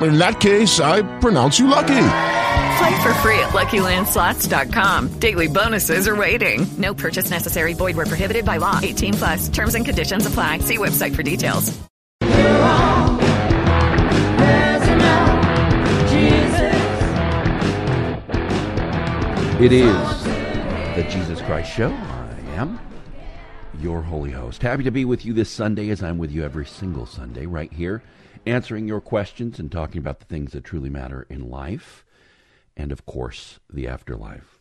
In that case, I pronounce you lucky. Play for free at LuckyLandSlots.com. Daily bonuses are waiting. No purchase necessary. Void where prohibited by law. 18 plus. Terms and conditions apply. See website for details. It is the Jesus Christ Show. I am your holy host. Happy to be with you this Sunday as I'm with you every single Sunday right here, answering your questions and talking about the things that truly matter in life and, of course, the afterlife.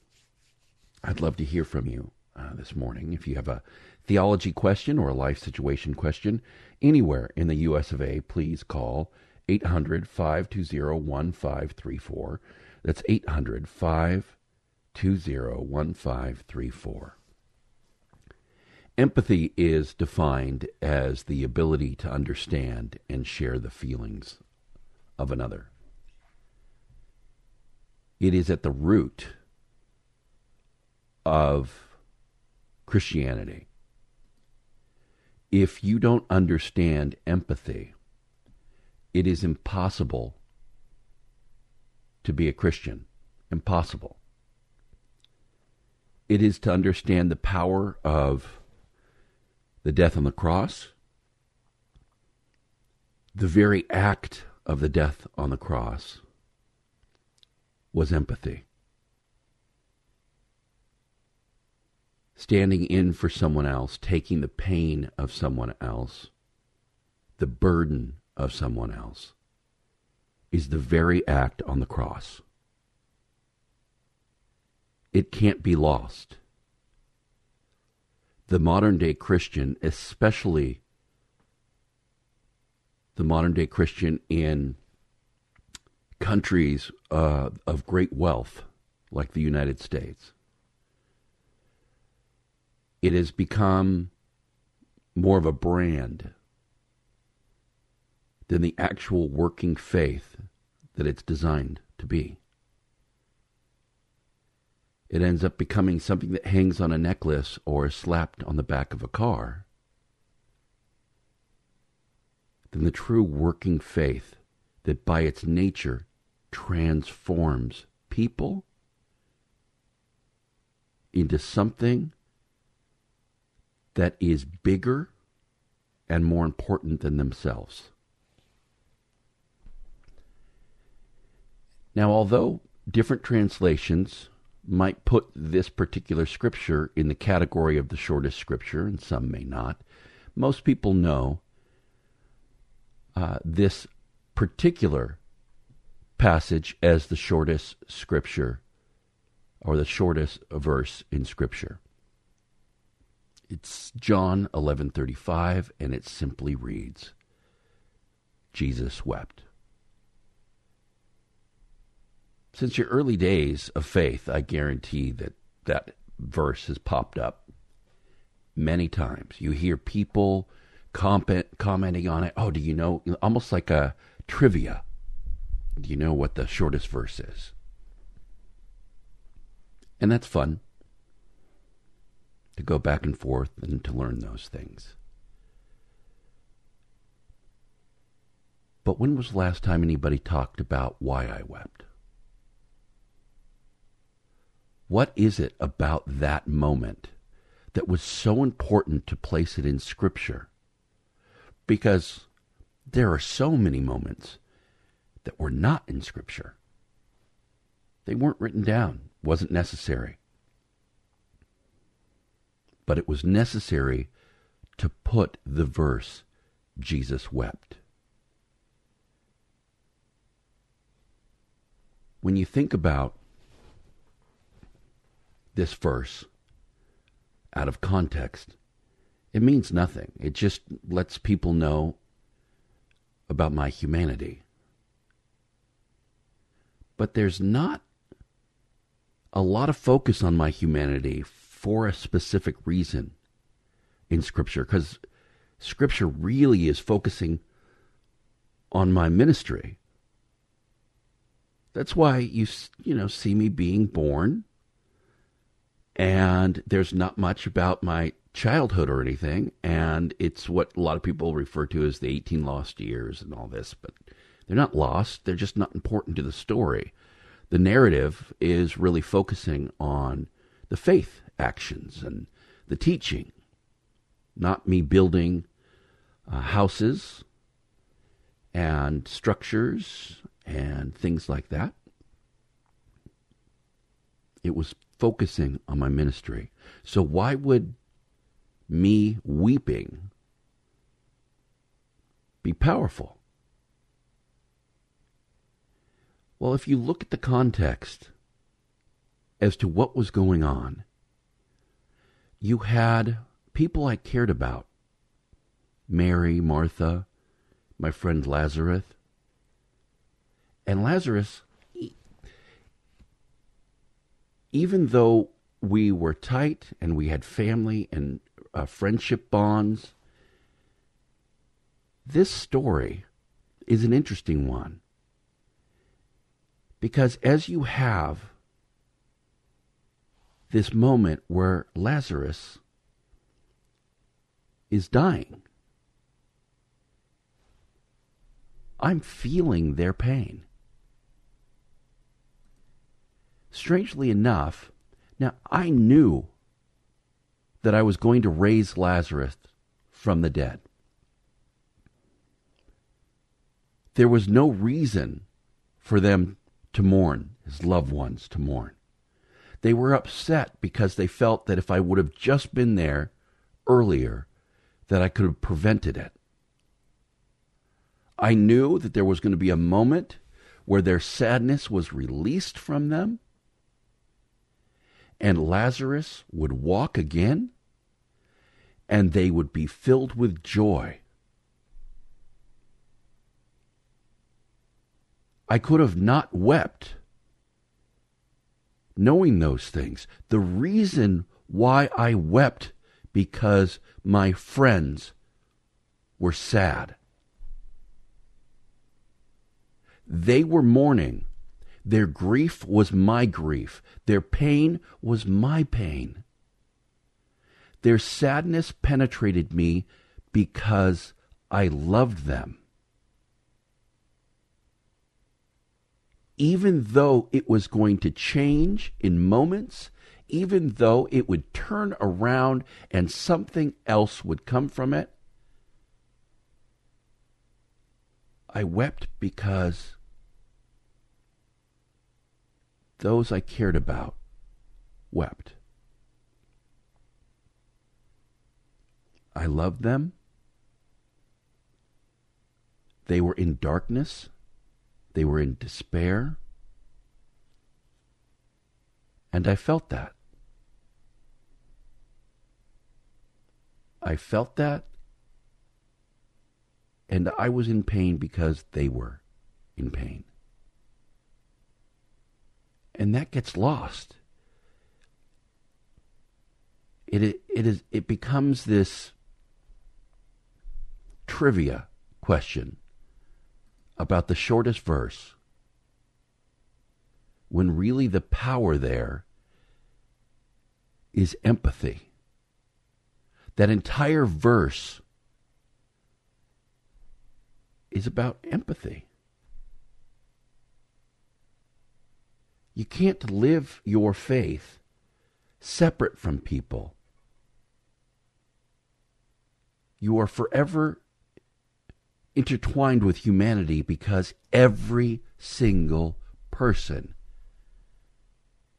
I'd love to hear from you uh, this morning. If you have a theology question or a life situation question anywhere in the U.S. of A., please call 800 520 1534. That's 800 520 1534. Empathy is defined as the ability to understand and share the feelings of another. It is at the root of Christianity. If you don't understand empathy, it is impossible to be a Christian. Impossible. It is to understand the power of the death on the cross, the very act of the death on the cross was empathy. Standing in for someone else, taking the pain of someone else, the burden of someone else, is the very act on the cross. It can't be lost. The modern day Christian, especially the modern day Christian in countries uh, of great wealth like the United States, it has become more of a brand than the actual working faith that it's designed to be. It ends up becoming something that hangs on a necklace or is slapped on the back of a car. Than the true working faith that by its nature transforms people into something that is bigger and more important than themselves. Now, although different translations might put this particular scripture in the category of the shortest scripture, and some may not, most people know uh, this particular passage as the shortest scripture or the shortest verse in scripture. It's John 11:35 and it simply reads Jesus wept. Since your early days of faith, I guarantee that that verse has popped up many times. You hear people comment, commenting on it. Oh, do you know? Almost like a trivia. Do you know what the shortest verse is? And that's fun to go back and forth and to learn those things. But when was the last time anybody talked about why I wept? What is it about that moment that was so important to place it in Scripture? Because there are so many moments that were not in Scripture. They weren't written down, wasn't necessary. But it was necessary to put the verse, Jesus wept. When you think about this verse out of context, it means nothing. It just lets people know about my humanity. But there's not a lot of focus on my humanity for a specific reason in Scripture because Scripture really is focusing on my ministry. That's why you you know see me being born and there's not much about my childhood or anything and it's what a lot of people refer to as the 18 lost years and all this but they're not lost they're just not important to the story. The narrative is really focusing on the faith actions and the teaching not me building uh, houses and structures and things like that. It was focusing on my ministry. So why would me weeping be powerful? Well, if you look at the context as to what was going on, you had people I cared about Mary, Martha, my friend Lazarus. And Lazarus even though we were tight and we had family and uh, friendship bonds, this story is an interesting one. Because as you have this moment where Lazarus is dying, I'm feeling their pain. Strangely enough, now I knew that I was going to raise Lazarus from the dead. There was no reason for them to mourn, his loved ones to mourn. They were upset because they felt that if I would have just been there earlier, that I could have prevented it. I knew that there was going to be a moment where their sadness was released from them and Lazarus would walk again, and they would be filled with joy. I could have not wept knowing those things. The reason why I wept because my friends were sad. They were mourning their grief was my grief. Their pain was my pain. Their sadness penetrated me because I loved them. Even though it was going to change in moments, even though it would turn around and something else would come from it, I wept because those I cared about wept. I loved them. They were in darkness. They were in despair. And I felt that. I felt that. And I was in pain because they were in pain and that gets lost. It it is it becomes this trivia question about the shortest verse when really the power there is empathy. That entire verse is about empathy. You can't live your faith separate from people. You are forever intertwined with humanity because every single person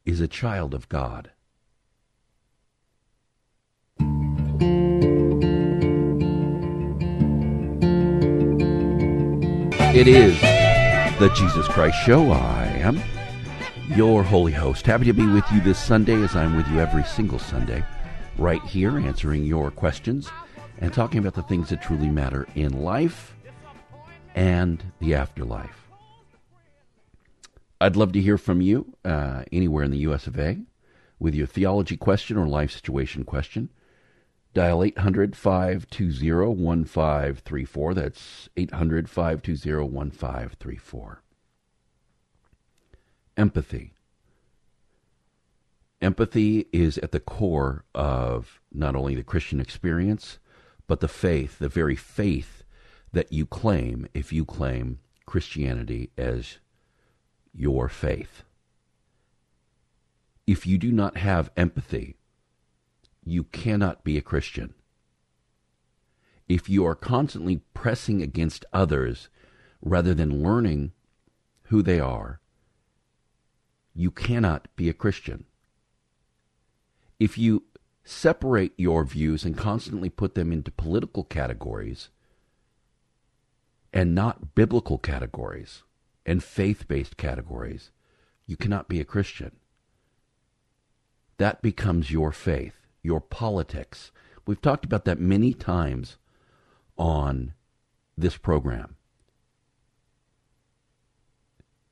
is a child of God. It is the Jesus Christ Show. I am your holy host. Happy to be with you this Sunday as I'm with you every single Sunday, right here, answering your questions and talking about the things that truly matter in life and the afterlife. I'd love to hear from you uh, anywhere in the U.S. of A. with your theology question or life situation question. Dial 800 520 1534. That's 800 520 1534. Empathy. Empathy is at the core of not only the Christian experience, but the faith, the very faith that you claim if you claim Christianity as your faith. If you do not have empathy, you cannot be a Christian. If you are constantly pressing against others rather than learning who they are, you cannot be a Christian. If you separate your views and constantly put them into political categories and not biblical categories and faith based categories, you cannot be a Christian. That becomes your faith your politics. We've talked about that many times on this program.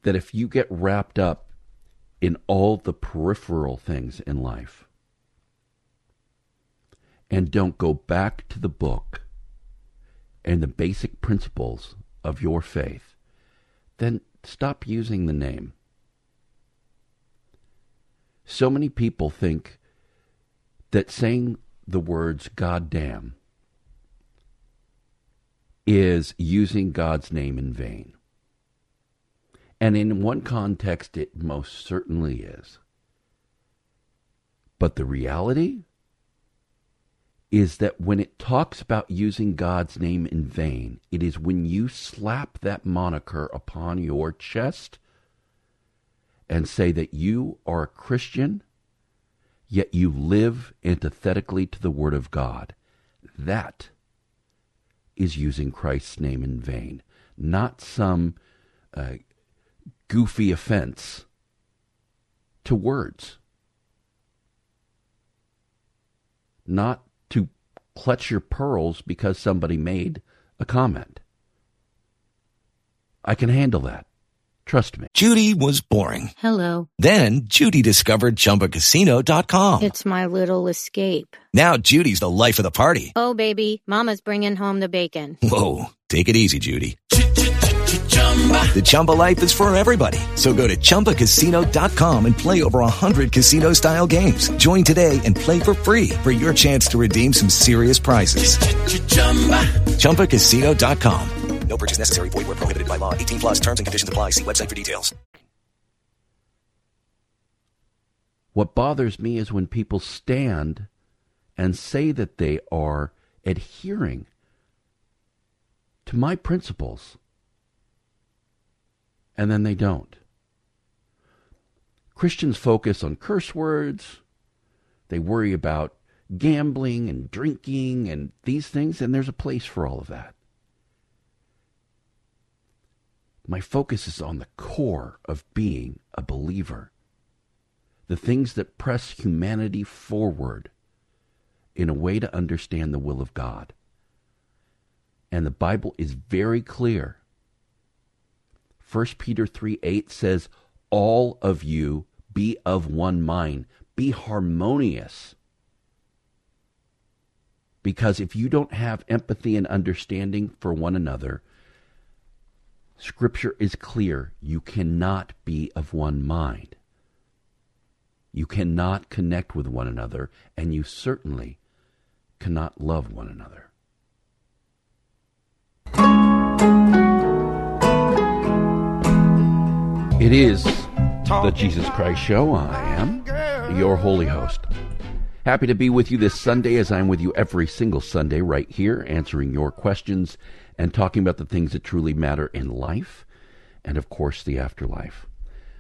That if you get wrapped up in all the peripheral things in life and don't go back to the book and the basic principles of your faith, then stop using the name. So many people think that saying the words God damn is using God's name in vain. And in one context, it most certainly is. But the reality is that when it talks about using God's name in vain, it is when you slap that moniker upon your chest and say that you are a Christian yet you live antithetically to the Word of God. That is using Christ's name in vain, not some uh, goofy offense to words, not to clutch your pearls because somebody made a comment. I can handle that. Trust me. Judy was boring. Hello. Then Judy discovered ChumbaCasino.com. It's my little escape. Now Judy's the life of the party. Oh, baby, Mama's bringing home the bacon. Whoa, take it easy, Judy. The Chumba life is for everybody. So go to ChumbaCasino.com and play over 100 casino style games. Join today and play for free for your chance to redeem some serious prizes. ChumbaCasino.com. No purchase necessary. Void where prohibited by law. 18 plus terms and conditions apply. See website for details. What bothers me is when people stand and say that they are adhering to my principles and then they don't. Christians focus on curse words. They worry about gambling and drinking and these things, and there's a place for all of that. My focus is on the core of being a believer. The things that press humanity forward in a way to understand the will of God. And the Bible is very clear. 1 Peter 3 8 says, All of you be of one mind, be harmonious. Because if you don't have empathy and understanding for one another, Scripture is clear. You cannot be of one mind. You cannot connect with one another, and you certainly cannot love one another. It is the Jesus Christ Show. I am your holy host. Happy to be with you this Sunday as I'm with you every single Sunday right here, answering your questions and talking about the things that truly matter in life and, of course, the afterlife.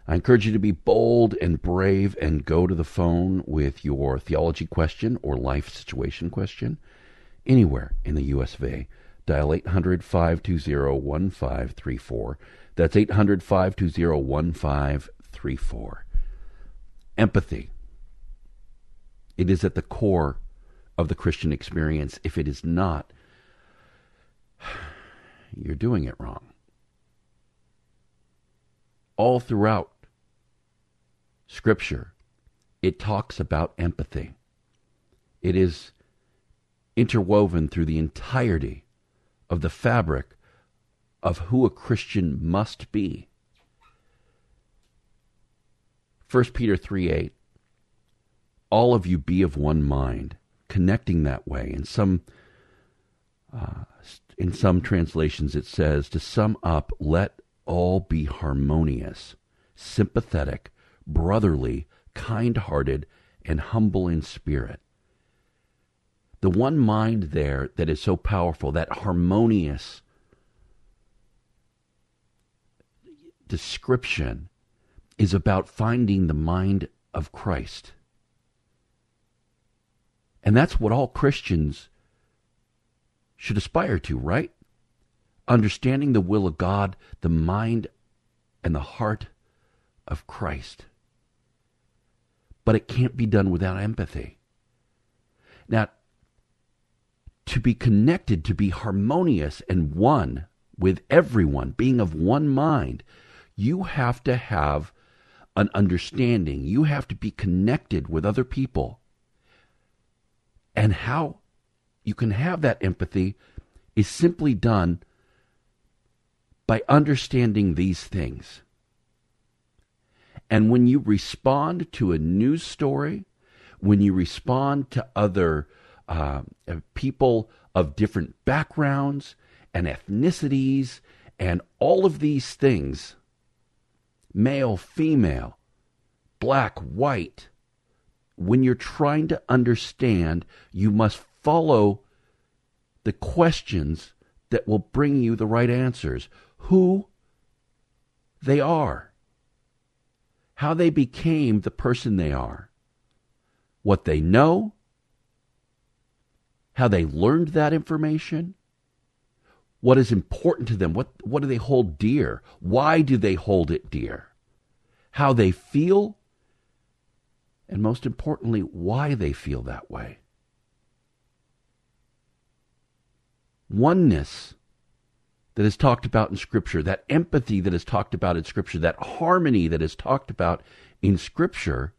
I encourage you to be bold and brave and go to the phone with your theology question or life situation question anywhere in the US of A. Dial 800 520 1534. That's 800 520 1534. Empathy. It is at the core of the Christian experience. If it is not, you're doing it wrong. All throughout Scripture, it talks about empathy. It is interwoven through the entirety of the fabric of who a Christian must be. 1 Peter 3 8. All of you be of one mind, connecting that way. In some uh, in some translations, it says, to sum up, let all be harmonious, sympathetic, brotherly, kind hearted, and humble in spirit. The one mind there that is so powerful, that harmonious description, is about finding the mind of Christ. And that's what all Christians should aspire to, right? Understanding the will of God, the mind and the heart of Christ. But it can't be done without empathy. Now, to be connected, to be harmonious and one with everyone, being of one mind, you have to have an understanding. You have to be connected with other people. And how you can have that empathy is simply done by understanding these things. And when you respond to a news story, when you respond to other uh, people of different backgrounds and ethnicities and all of these things male, female, black, white when you're trying to understand, you must follow the questions that will bring you the right answers. Who they are, how they became the person they are, what they know, how they learned that information, what is important to them, what, what do they hold dear, why do they hold it dear, how they feel, and most importantly, why they feel that way. oneness that is talked about in Scripture, that empathy that is talked about in Scripture, that harmony that is talked about in Scripture,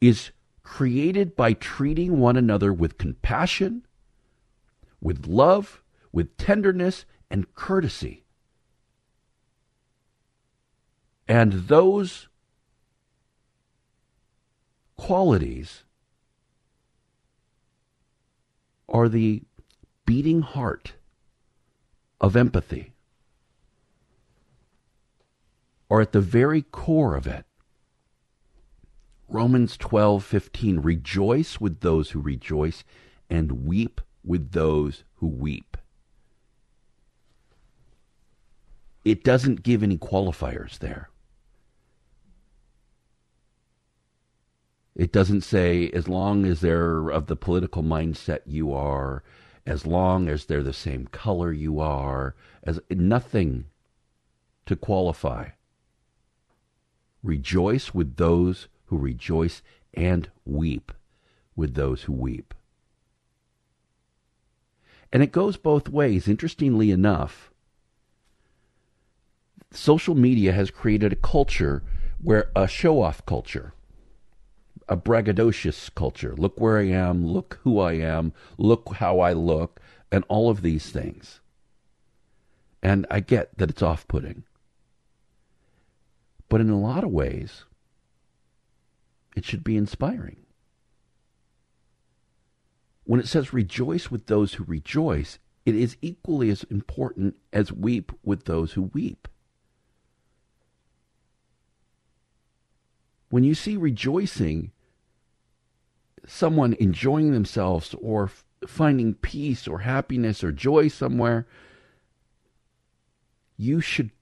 is created by treating one another with compassion, with love, with tenderness, and courtesy. And those qualities are the beating heart of empathy are at the very core of it. Romans 12:15 Rejoice with those who rejoice and weep with those who weep. It doesn't give any qualifiers there. It doesn't say as long as they're of the political mindset you are, as long as they're the same color you are, as nothing to qualify. Rejoice with those who rejoice and weep with those who weep. And it goes both ways. Interestingly enough, social media has created a culture where a show off culture a braggadocious culture. Look where I am, look who I am, look how I look, and all of these things. And I get that it's off putting. But in a lot of ways, it should be inspiring. When it says rejoice with those who rejoice, it is equally as important as weep with those who weep. When you see rejoicing, someone enjoying themselves or finding peace or happiness or joy somewhere, you should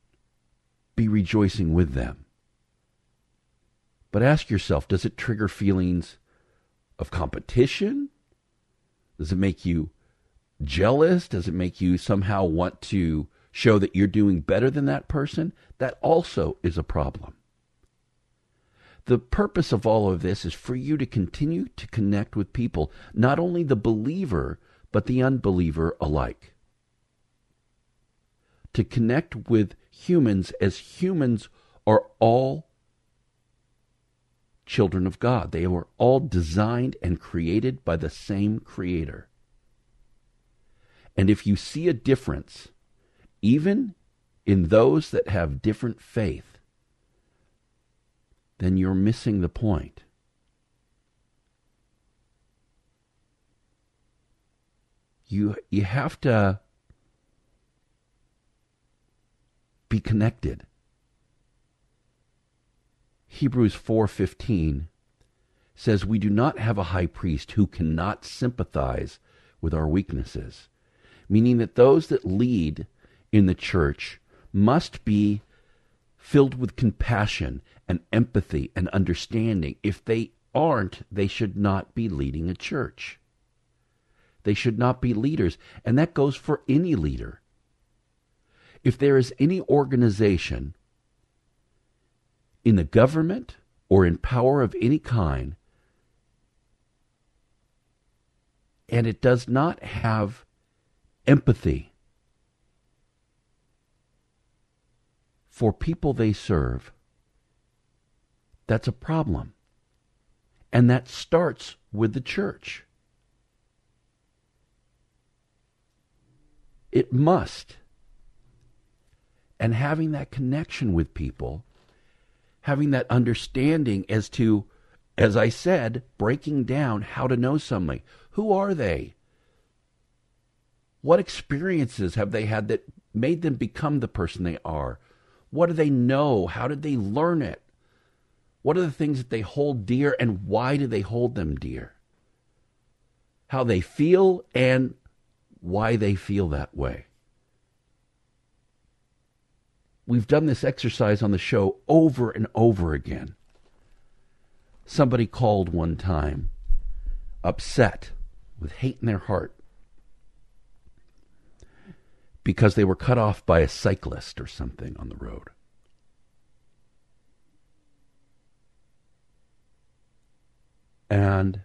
be rejoicing with them. But ask yourself does it trigger feelings of competition? Does it make you jealous? Does it make you somehow want to show that you're doing better than that person? That also is a problem. The purpose of all of this is for you to continue to connect with people, not only the believer, but the unbeliever alike. To connect with humans as humans are all children of God. They were all designed and created by the same Creator. And if you see a difference, even in those that have different faith, then you're missing the point. You, you have to be connected. Hebrews 4:15 says we do not have a high priest who cannot sympathize with our weaknesses, meaning that those that lead in the church must be filled with compassion and empathy and understanding. If they aren't, they should not be leading a church. They should not be leaders, and that goes for any leader. If there is any organization in the government or in power of any kind, and it does not have empathy for people they serve, that's a problem. And that starts with the church. It must. And having that connection with people having that understanding as to, as I said, breaking down how to know somebody. Who are they? What experiences have they had that made them become the person they are? What do they know? How did they learn it? What are the things that they hold dear and why do they hold them dear? How they feel and why they feel that way. We've done this exercise on the show over and over again. Somebody called one time, upset, with hate in their heart, because they were cut off by a cyclist or something on the road. And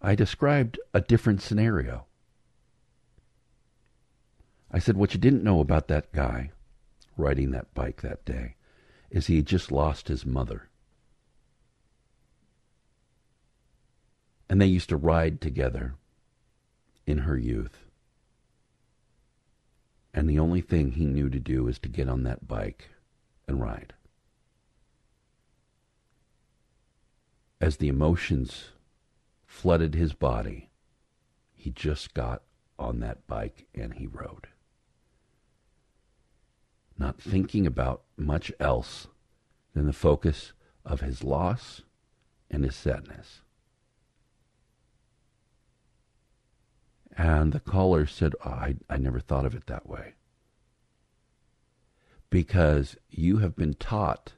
I described a different scenario. I said, What you didn't know about that guy riding that bike that day is he had just lost his mother. And they used to ride together in her youth. And the only thing he knew to do is to get on that bike and ride. As the emotions flooded his body, he just got on that bike and he rode not thinking about much else than the focus of his loss and his sadness. And the caller said, oh, I, I never thought of it that way. Because you have been taught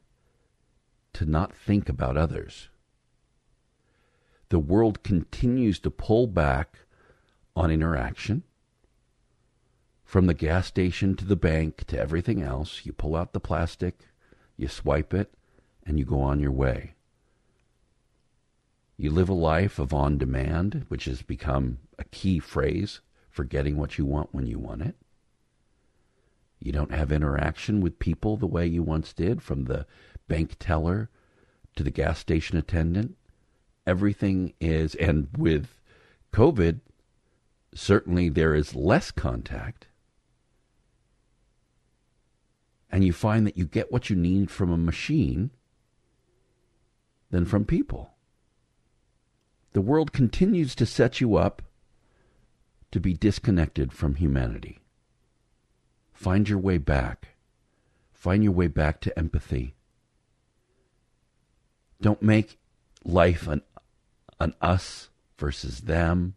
to not think about others. The world continues to pull back on interaction from the gas station to the bank to everything else. You pull out the plastic, you swipe it, and you go on your way. You live a life of on demand, which has become a key phrase for getting what you want when you want it. You don't have interaction with people the way you once did, from the bank teller to the gas station attendant. Everything is, and with COVID, certainly there is less contact and you find that you get what you need from a machine than from people. The world continues to set you up to be disconnected from humanity. Find your way back. Find your way back to empathy. Don't make life an, an us versus them.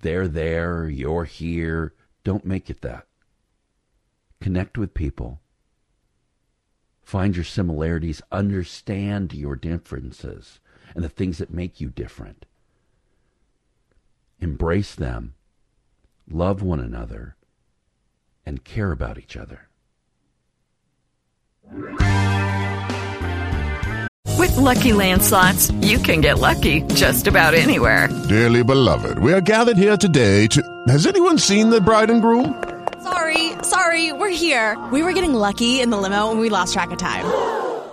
They're there, you're here. Don't make it that. Connect with people. Find your similarities. Understand your differences and the things that make you different. Embrace them. Love one another. And care about each other. With Lucky Land slots, you can get lucky just about anywhere. Dearly beloved, we are gathered here today to. Has anyone seen the bride and groom? Sorry, sorry, we're here. We were getting lucky in the limo and we lost track of time.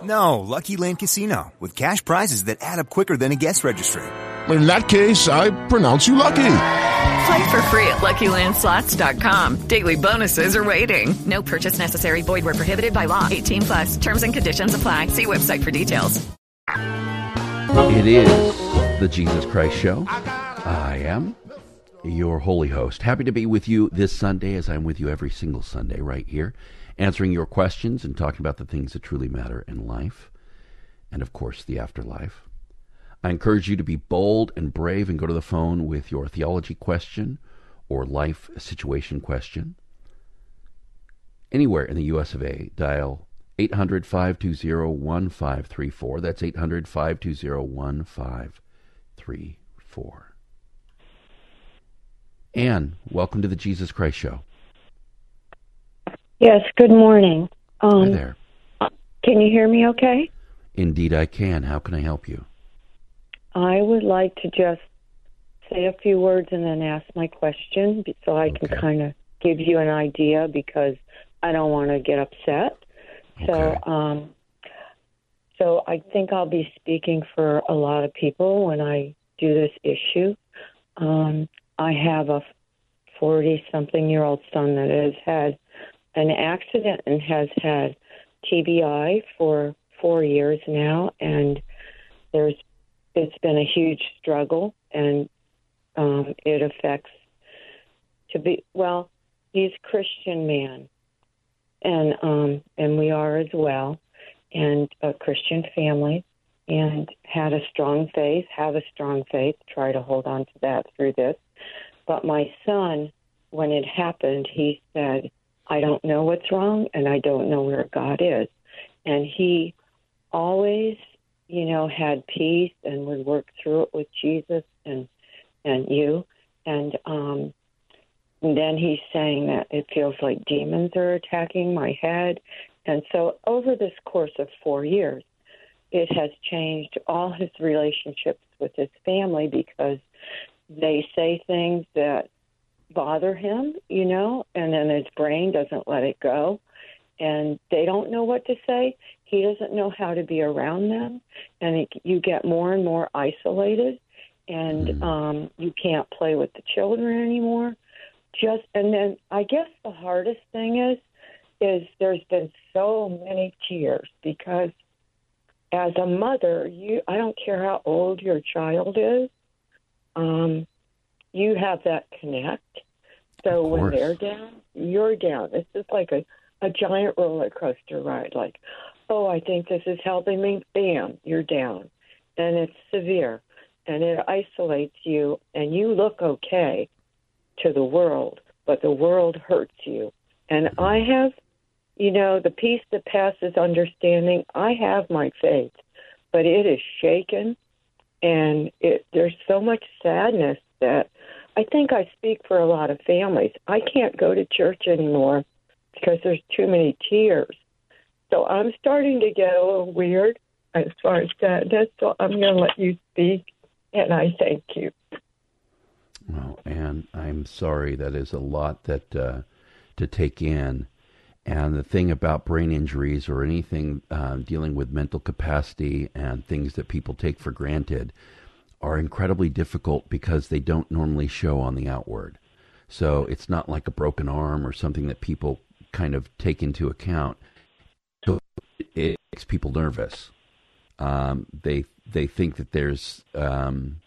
No, Lucky Land Casino, with cash prizes that add up quicker than a guest registry. In that case, I pronounce you lucky. Play for free at LuckyLandSlots.com. Daily bonuses are waiting. No purchase necessary. Void where prohibited by law. 18 plus. Terms and conditions apply. See website for details. It is the Jesus Christ Show. I am your holy host. Happy to be with you this Sunday, as I'm with you every single Sunday right here, answering your questions and talking about the things that truly matter in life, and of course, the afterlife. I encourage you to be bold and brave and go to the phone with your theology question or life situation question. Anywhere in the US of A, dial 800 520 1534. That's 800 520 1534. Anne, welcome to the Jesus Christ Show. Yes, good morning. Um, Hi there. Can you hear me okay? Indeed, I can. How can I help you? I would like to just say a few words and then ask my question so I can kind of give you an idea because I don't want to get upset. So, Okay. um, so I think I'll be speaking for a lot of people when I do this issue. Um, I have a 40 something year old son that has had an accident and has had TBI for four years now, and there's it's been a huge struggle, and um, it affects to be well. He's a Christian man, and um, and we are as well, and a Christian family, and had a strong faith, have a strong faith. Try to hold on to that through this. But my son, when it happened, he said, "I don't know what's wrong, and I don't know where God is," and he always you know had peace and would work through it with jesus and and you. And um and then he's saying that it feels like demons are attacking my head. And so over this course of four years it has changed all his relationships with his family because they say things that bother him you know and then his brain doesn't let it go and they don't know what to say. He doesn't know how to be around them, and it, you get more and more isolated, and um, you can't play with the children anymore. Just and then I guess the hardest thing is, is there's been so many tears because as a mother, you I don't care how old your child is, um, you have that connect. So when they're down, you're down. It's just like a a giant roller coaster ride. Like, oh, I think this is helping me. Bam, you're down, and it's severe, and it isolates you, and you look okay to the world, but the world hurts you. And I mm-hmm. have, you know, the peace that passes understanding. I have my faith, but it is shaken, and it there's so much sadness that I think I speak for a lot of families. I can't go to church anymore because there's too many tears. So I'm starting to get a little weird as far as sadness. So I'm going to let you speak, and I thank you. Well, Anne, I'm sorry. That is a lot that uh, to take in. And the thing about brain injuries or anything uh, dealing with mental capacity and things that people take for granted are incredibly difficult because they don't normally show on the outward. So it's not like a broken arm or something that people kind of take into account. So it makes people nervous. Um, they they think that there's um,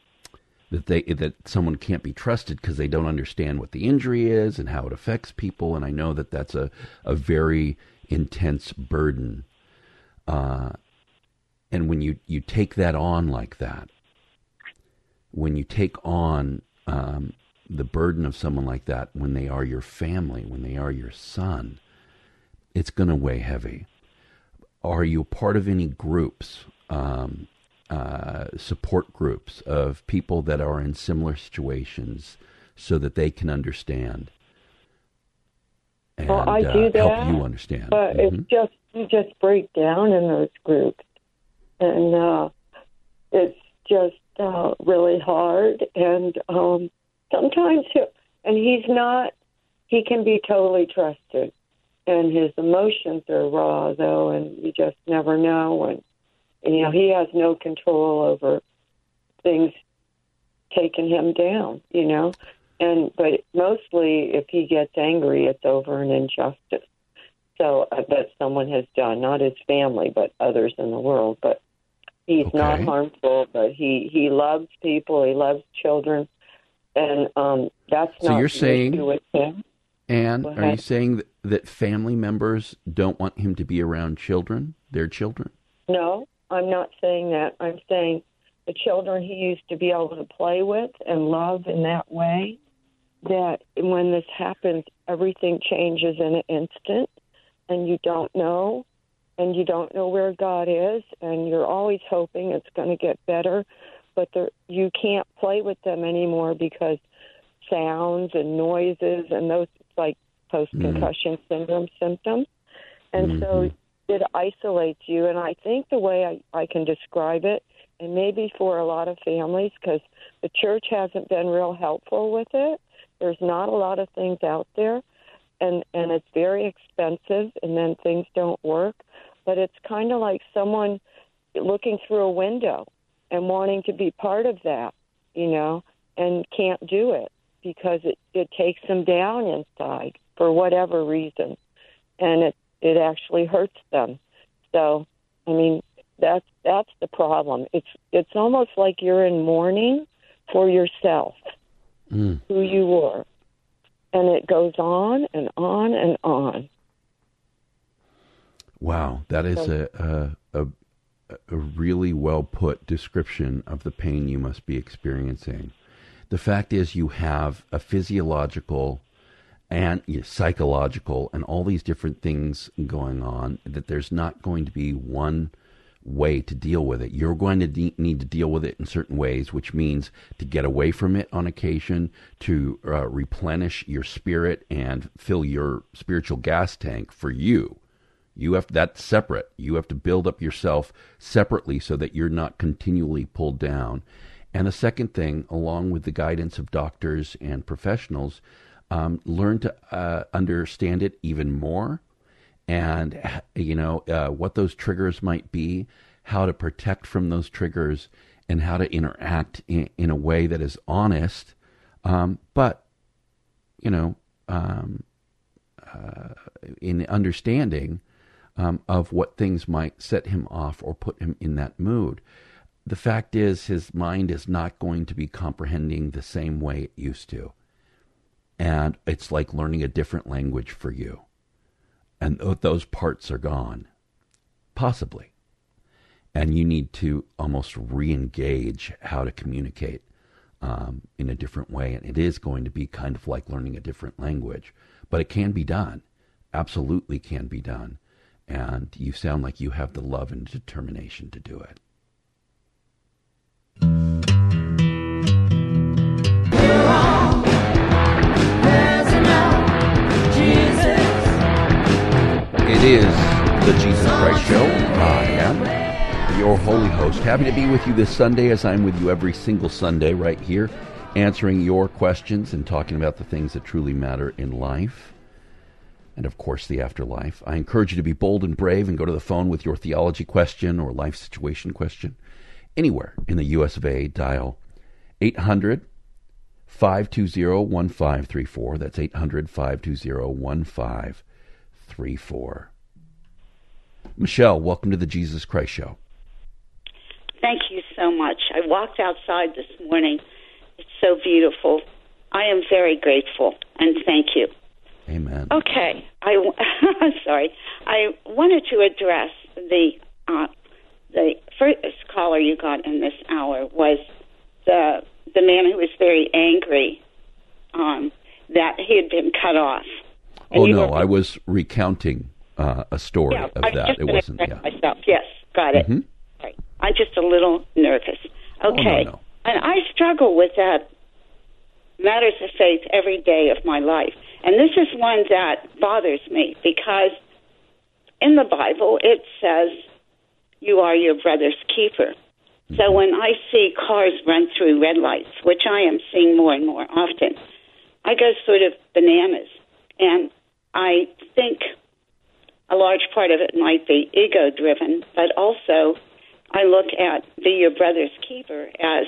that they that someone can't be trusted because they don't understand what the injury is and how it affects people. And I know that that's a a very intense burden. Uh, and when you you take that on like that, when you take on um, the burden of someone like that, when they are your family, when they are your son, it's going to weigh heavy. Are you part of any groups? Um, uh, support groups of people that are in similar situations so that they can understand and well, I uh, do that, help you understand. but Mhm. it's just you just break down in those groups, and uh, it's just uh, really hard. And um, sometimes, he and he's not. He can be totally trusted. and his emotions are raw though, and you just never know. And, you know, he has no control over things taking him down. You know, and but mostly if he gets angry, it's over an injustice. So uh, that someone has done, not his family, but others in the world. But he's Okay. not harmful. But he he loves people. He loves children, and um, that's So not you're saying- with him. And are you saying that, that family members don't want him to be around children, their children? No, I'm not saying that. I'm saying the children he used to be able to play with and love in that way, that when this happens, everything changes in an instant and you don't know and you don't know where God is and you're always hoping it's going to get better, but there, you can't play with them anymore because sounds and noises and those like post concussion mm-hmm. syndrome symptoms. And so mm-hmm. it isolates you. And I think the way I, I can describe it, and maybe for a lot of families, because the church hasn't been real helpful with it, there's not a lot of things out there. And, and it's very expensive, and then things don't work. But it's kind of like someone looking through a window and wanting to be part of that, you know, and can't do it because it, it takes them down inside for whatever reason. And it, it actually hurts them. So, I mean, that's that's the problem. It's it's almost like you're in mourning for yourself, Mm. who you were, and it goes on and on and on. Wow, that is a, a, a, a really well put description of the pain you must be experiencing. The fact is, you have a physiological and yeah, psychological and all these different things going on, that there's not going to be one way to deal with it. You're going to de- need to deal with it in certain ways, which means to get away from it on occasion, to uh, replenish your spirit and fill your spiritual gas tank for you. You have that's separate. You have to build up yourself separately so that you're not continually pulled down. And the second thing, along with the guidance of doctors and professionals, um, learn to uh, understand it even more, and you know uh, what those triggers might be, how to protect from those triggers, and how to interact in, in a way that is honest, um, but you know, um, uh, in understanding um, of what things might set him off or put him in that mood. The fact is, his mind is not going to be comprehending the same way it used to. And it's like learning a different language for you. And those parts are gone, possibly. And you need to almost re engage how to communicate um, in a different way. And it is going to be kind of like learning a different language, but it can be done. Absolutely can be done. And you sound like you have the love and determination to do it. It is the Jesus Christ Show. I am your holy host. Happy to be with you this Sunday as I'm with you every single Sunday right here, answering your questions and talking about the things that truly matter in life. And of course, the afterlife. I encourage you to be bold and brave and go to the phone with your theology question or life situation question. Anywhere in the US of A, dial 800 520 1534. That's 800 520 1534. Michelle, welcome to the Jesus Christ Show. Thank you so much. I walked outside this morning. It's so beautiful. I am very grateful and thank you. Amen. Okay, I I'm sorry. I wanted to address the uh, the first caller you got in this hour was the the man who was very angry um, that he had been cut off. And Oh, no, were- I was recounting uh, a story yeah, of I that. just It wasn't, yeah. myself. Yes, got it. Mhm. Right. I'm just a little nervous. Oh, no, Okay. no. And I struggle with that matters of faith every day of my life. And this is one that bothers me because in the Bible it says you are your brother's keeper. So when I see cars run through red lights, which I am seeing more and more often, I go sort of bananas. And I think a large part of it might be ego driven, but also I look at Be Your Brother's Keeper as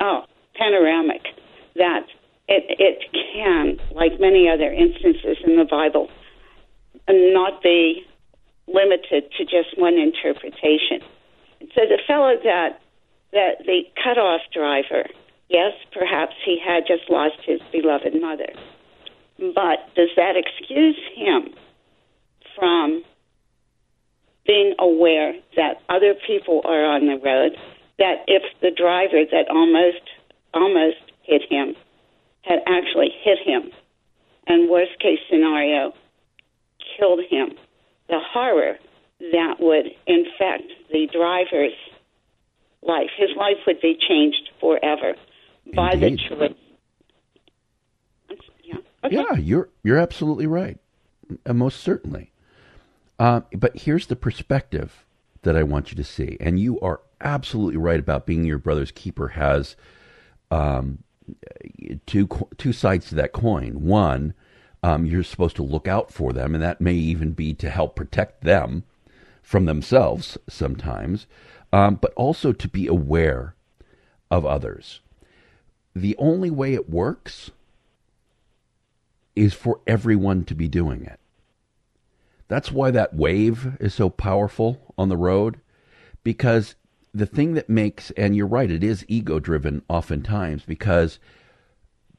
oh, panoramic, that it, it can, like many other instances in the Bible, not be limited to just one interpretation. So the fellow that that the cutoff driver, yes, perhaps he had just lost his beloved mother, but does that excuse him from being aware that other people are on the road? That if the driver that almost almost hit him had actually hit him, and worst case scenario, killed him, the horror that would infect the driver's life. His life would be changed forever by Indeed. the choice. Yeah, okay. Yeah, you're you're absolutely right, Uh, most certainly. Uh, but here's the perspective that I want you to see, and you are absolutely right about being your brother's keeper has um, two two sides to that coin. One, um, you're supposed to look out for them, and that may even be to help protect them from themselves sometimes, um, but also to be aware of others. The only way it works is for everyone to be doing it. That's why that wave is so powerful on the road, because the thing that makes, and you're right, it is ego driven oftentimes because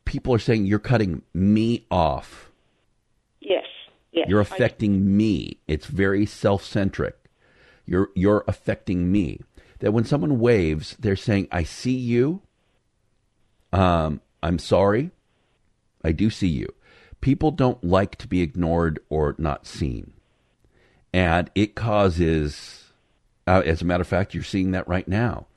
people are saying you're cutting me off. Yes. Yes. You're affecting me. It's very self centric. You're you're affecting me. That when someone waves, they're saying, I see you. Um, I'm sorry. I do see you. People don't like to be ignored or not seen. And it causes, uh, as a matter of fact, you're seeing that right now.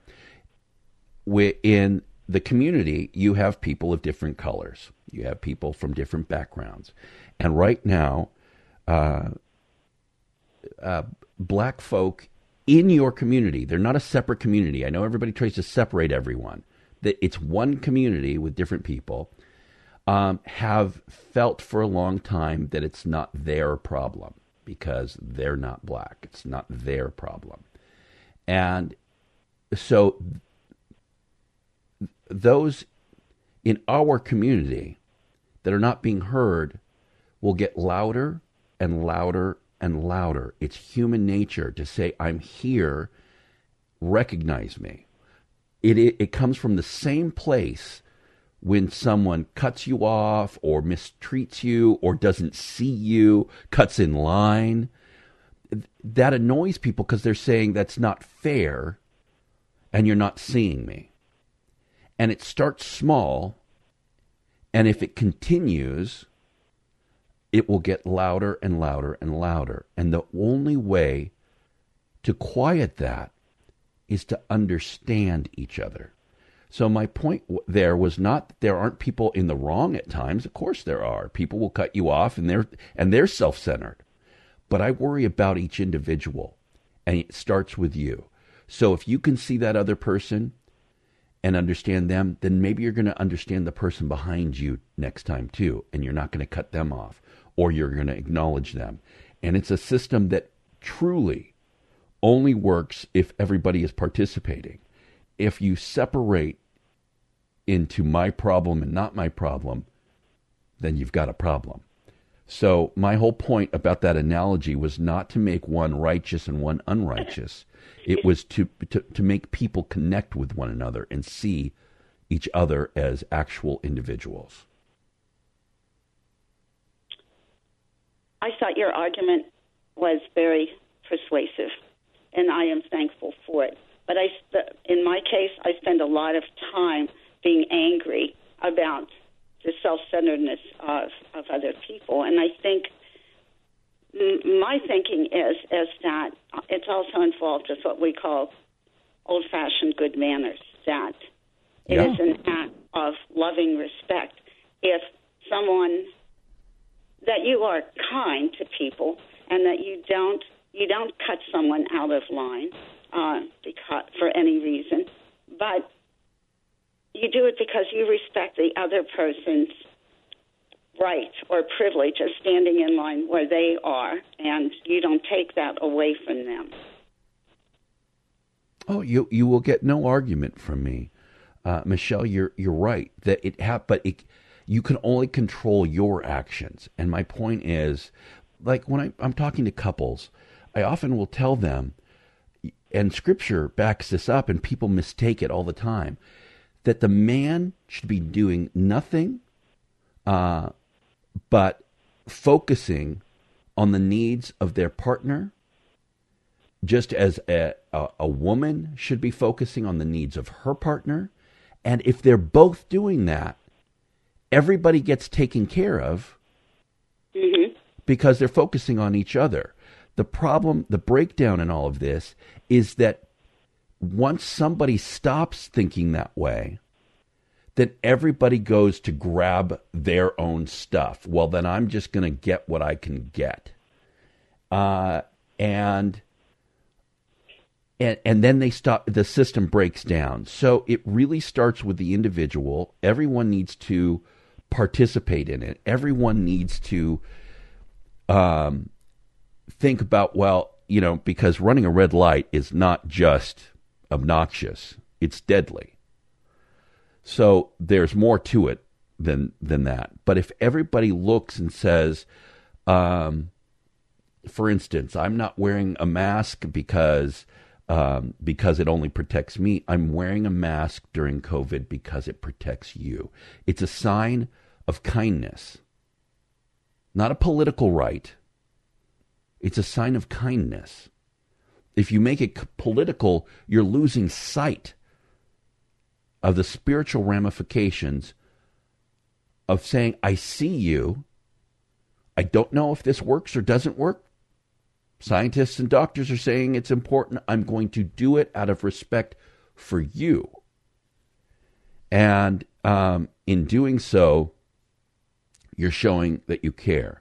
In the community, you have people of different colors. You have people from different backgrounds. And right now, uh, uh, black folk in your community, they're not a separate community. I know everybody tries to separate everyone. That it's one community with different people. Um, have felt for a long time that it's not their problem because they're not black. It's not their problem. And so those in our community that are not being heard will get louder and louder and louder. It's human nature to say, I'm here, recognize me. It, it, it comes from the same place when someone cuts you off or mistreats you or doesn't see you, cuts in line. That annoys people because they're saying that's not fair and you're not seeing me. And it starts small, and if it continues, it will get louder and louder and louder. And the only way to quiet that is to understand each other. So my point there was not that there aren't people in the wrong at times. Of course there are. People will cut you off and they're and they're self-centered. But I worry about each individual and it starts with you. So if you can see that other person and understand them, then maybe you're going to understand the person behind you next time too and you're not going to cut them off or you're going to acknowledge them. And it's a system that truly only works if everybody is participating. If you separate into my problem and not my problem, then you've got a problem. So, my whole point about that analogy was not to make one righteous and one unrighteous. It was to, to, to make people connect with one another and see each other as actual individuals. I thought your argument was very persuasive, and I am thankful for it. But I, in my case, I spend a lot of time being angry about the self-centeredness of, of other people, and I think m- my thinking is is that it's also involved with what we call old-fashioned good manners. That it Yeah. is an act of loving respect. If someone that you are kind to people and that you don't you don't cut someone out of line uh, because for any reason, but you do it because you respect the other person's right or privilege of standing in line where they are, and you don't take that away from them. Oh, you you will get no argument from me, uh, Michelle. You're you're right that it ha- but it, you can only control your actions. And my point is, like when I, I'm talking to couples, I often will tell them, and Scripture backs this up, and people mistake it all the time, that the man should be doing nothing, uh, but focusing on the needs of their partner just as a, a, a, woman should be focusing on the needs of her partner. And if they're both doing that, everybody gets taken care of mm-hmm. because they're focusing on each other. The problem, the breakdown in all of this is that once somebody stops thinking that way, then everybody goes to grab their own stuff. Well, then I'm just going to get what I can get. Uh, and and, and then they stop the system breaks down so it really starts with the individual everyone needs to participate in it everyone needs to um, think about well you know because running a red light is not just obnoxious it's deadly so there's more to it than than that but if everybody looks and says um, for instance i'm not wearing a mask because um, because it only protects me. I'm wearing a mask during COVID because it protects you. It's a sign of kindness, not a political right. It's a sign of kindness. If you make it political, you're losing sight of the spiritual ramifications of saying, I see you. I don't know if this works or doesn't work. Scientists and doctors are saying it's important. I'm going to do it out of respect for you. And um, in doing so, you're showing that you care.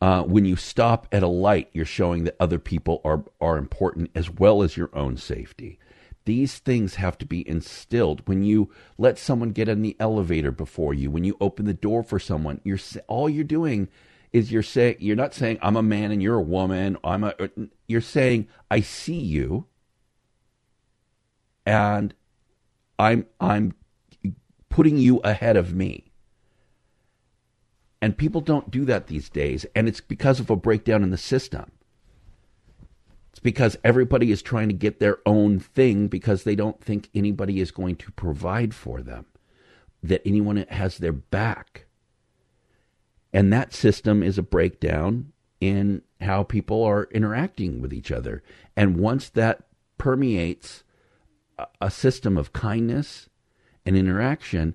Uh, when you stop at a light, you're showing that other people are, are important as well as your own safety. These things have to be instilled. When you let someone get in the elevator before you, when you open the door for someone, you're all you're doing is you're saying you're not saying I'm a man and you're a woman. I'm a you're saying I see you and I'm I'm putting you ahead of me. And people don't do that these days and it's because of a breakdown in the system. It's because everybody is trying to get their own thing because they don't think anybody is going to provide for them, that anyone has their back. And that system is a breakdown in how people are interacting with each other. And once that permeates a system of kindness and interaction,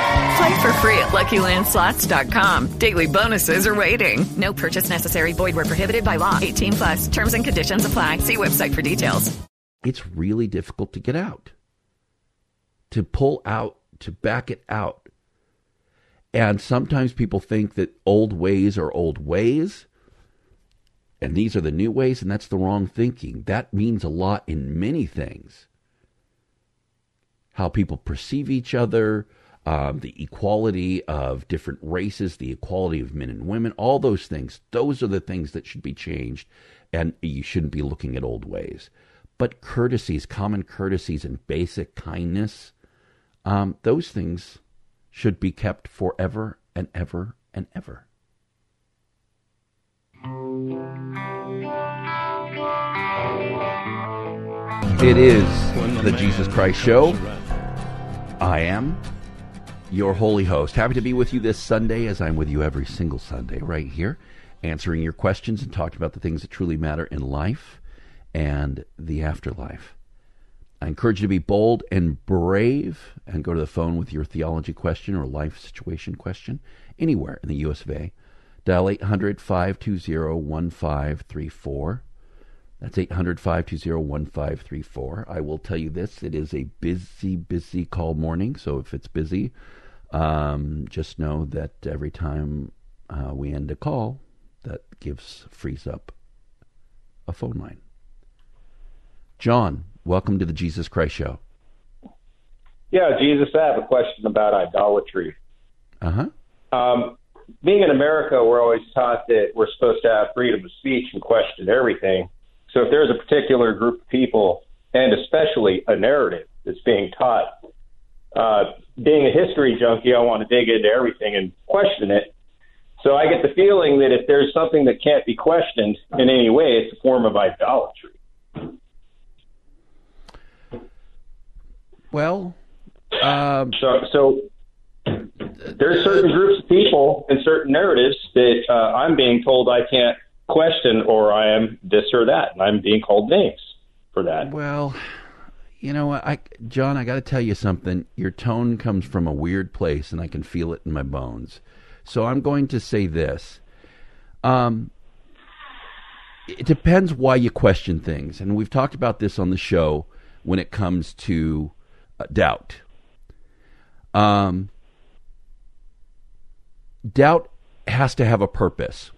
Play for free at LuckyLandSlots.com. Daily bonuses are waiting. No purchase necessary. Void were prohibited by law. 18 plus. Terms and conditions apply. See website for details. It's really difficult to get out, to pull out, to back it out. And sometimes people think that old ways are old ways, and these are the new ways, and that's the wrong thinking. That means a lot in many things how people perceive each other, um, the equality of different races, the equality of men and women, all those things. Those are the things that should be changed, and you shouldn't be looking at old ways. But courtesies, common courtesies, and basic kindness, um, those things should be kept forever and ever and ever. It is the Jesus Christ Show. I am your holy host. Happy to be with you this Sunday, as I'm with you every single Sunday, right here, answering your questions and talking about the things that truly matter in life and the afterlife. I encourage you to be bold and brave and go to the phone with your theology question or life situation question anywhere in the US of A. Dial 800 520 1534. That's 800 520 1534. I will tell you this it is a busy, busy call morning. So if it's busy, um, just know that every time uh, we end a call, that gives frees up a phone line. John, welcome to the Jesus Christ Show. Yeah, Jesus, I have a question about idolatry. Uh huh. Um, being in America, we're always taught that we're supposed to have freedom of speech and question everything. So if there's a particular group of people, and especially a narrative that's being taught, uh, being a history junkie, I want to dig into everything and question it. So I get the feeling that if there's something that can't be questioned in any way, it's a form of idolatry. Well, um, so so there's certain groups of people and certain narratives that uh, I'm being told I can't question, or I am this or that, and I'm being called names for that. Well, you know what, I John, I got to tell you something. Your tone comes from a weird place, and I can feel it in my bones. So I'm going to say this. Um, it depends why you question things, and we've talked about this on the show when it comes to uh, doubt. Um, doubt has to have a purpose.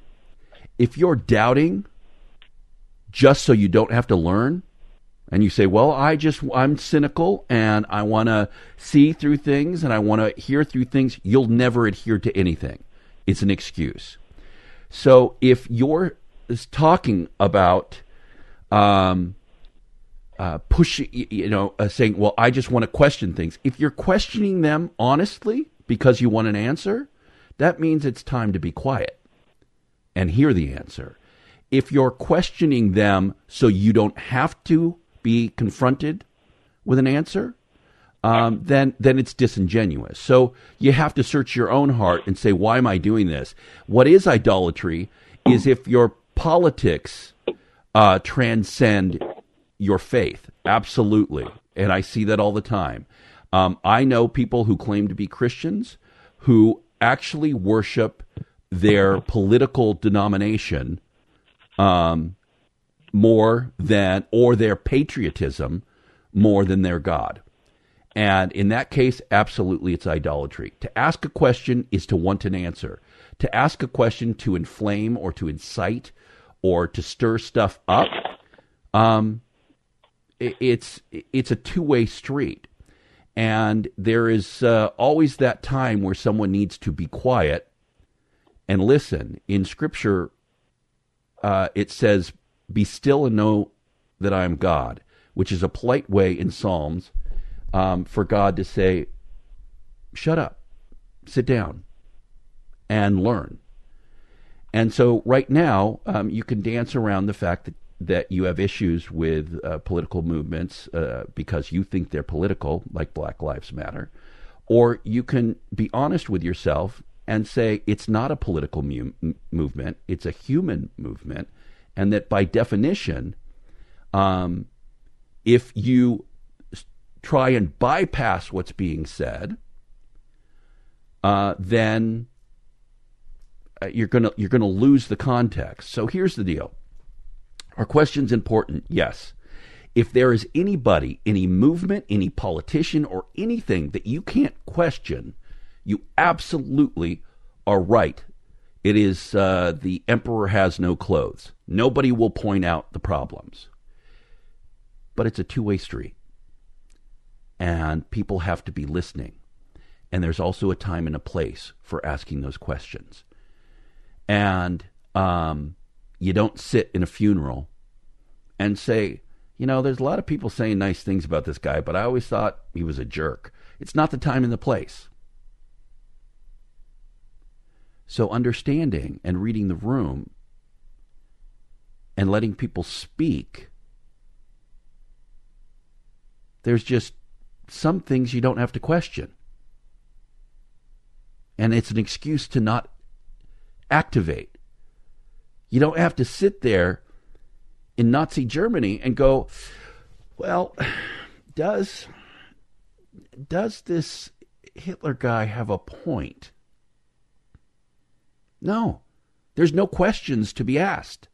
If you're doubting just so you don't have to learn, and you say, "Well, I just I'm cynical and I want to see through things and I want to hear through things," you'll never adhere to anything. It's an excuse. So if you're talking about um, uh, pushing, you know, uh, saying, "Well, I just want to question things," if you're questioning them honestly because you want an answer, that means it's time to be quiet and hear the answer. If you're questioning them so you don't have to be confronted with an answer, um, then then it's disingenuous. So you have to search your own heart and say, why am I doing this? What is idolatry? Is if your politics uh, transcend your faith, absolutely, and I see that all the time. Um, I know people who claim to be Christians who actually worship their political denomination um, more than, or their patriotism more than their God. And in that case, absolutely it's idolatry. To ask a question is to want an answer. To ask a question to inflame or to incite or to stir stuff up, um, it's it's a two way street. And there is uh, always that time where someone needs to be quiet and listen. In Scripture, uh, it says, Be still and know that I am God, which is a polite way in Psalms um, for God to say, Shut up, sit down, and learn. And so, right now, um, you can dance around the fact that that you have issues with uh, political movements uh, because you think they're political, like Black Lives Matter, or you can be honest with yourself and say it's not a political mu- movement, it's a human movement, and that by definition, um, if you try and bypass what's being said, uh, then uh, you're gonna you're gonna lose the context. So here's the deal are questions important? Yes. If there is anybody, any movement, any politician, or anything that you can't question, you absolutely are right. It is uh, the emperor has no clothes. Nobody will point out the problems. But it's a two way street. And people have to be listening. And there's also a time and a place for asking those questions. And um, you don't sit in a funeral and say, you know, there's a lot of people saying nice things about this guy, but I always thought he was a jerk. It's not the time and the place. So, understanding and reading the room and letting people speak, there's just some things you don't have to question. And it's an excuse to not activate. You don't have to sit there in Nazi Germany and go, well, does does this Hitler guy have a point? No. There's no questions to be asked.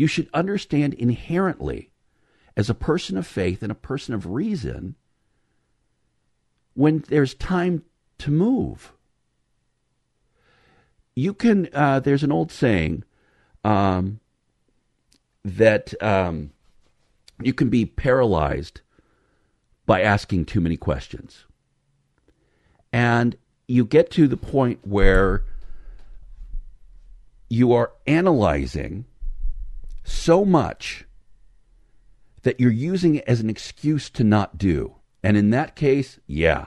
You should understand inherently, as a person of faith and a person of reason, when there's time to move. You can, uh, there's an old saying um, that um, you can be paralyzed by asking too many questions. And you get to the point where you are analyzing so much that you're using it as an excuse to not do. And in that case, yeah,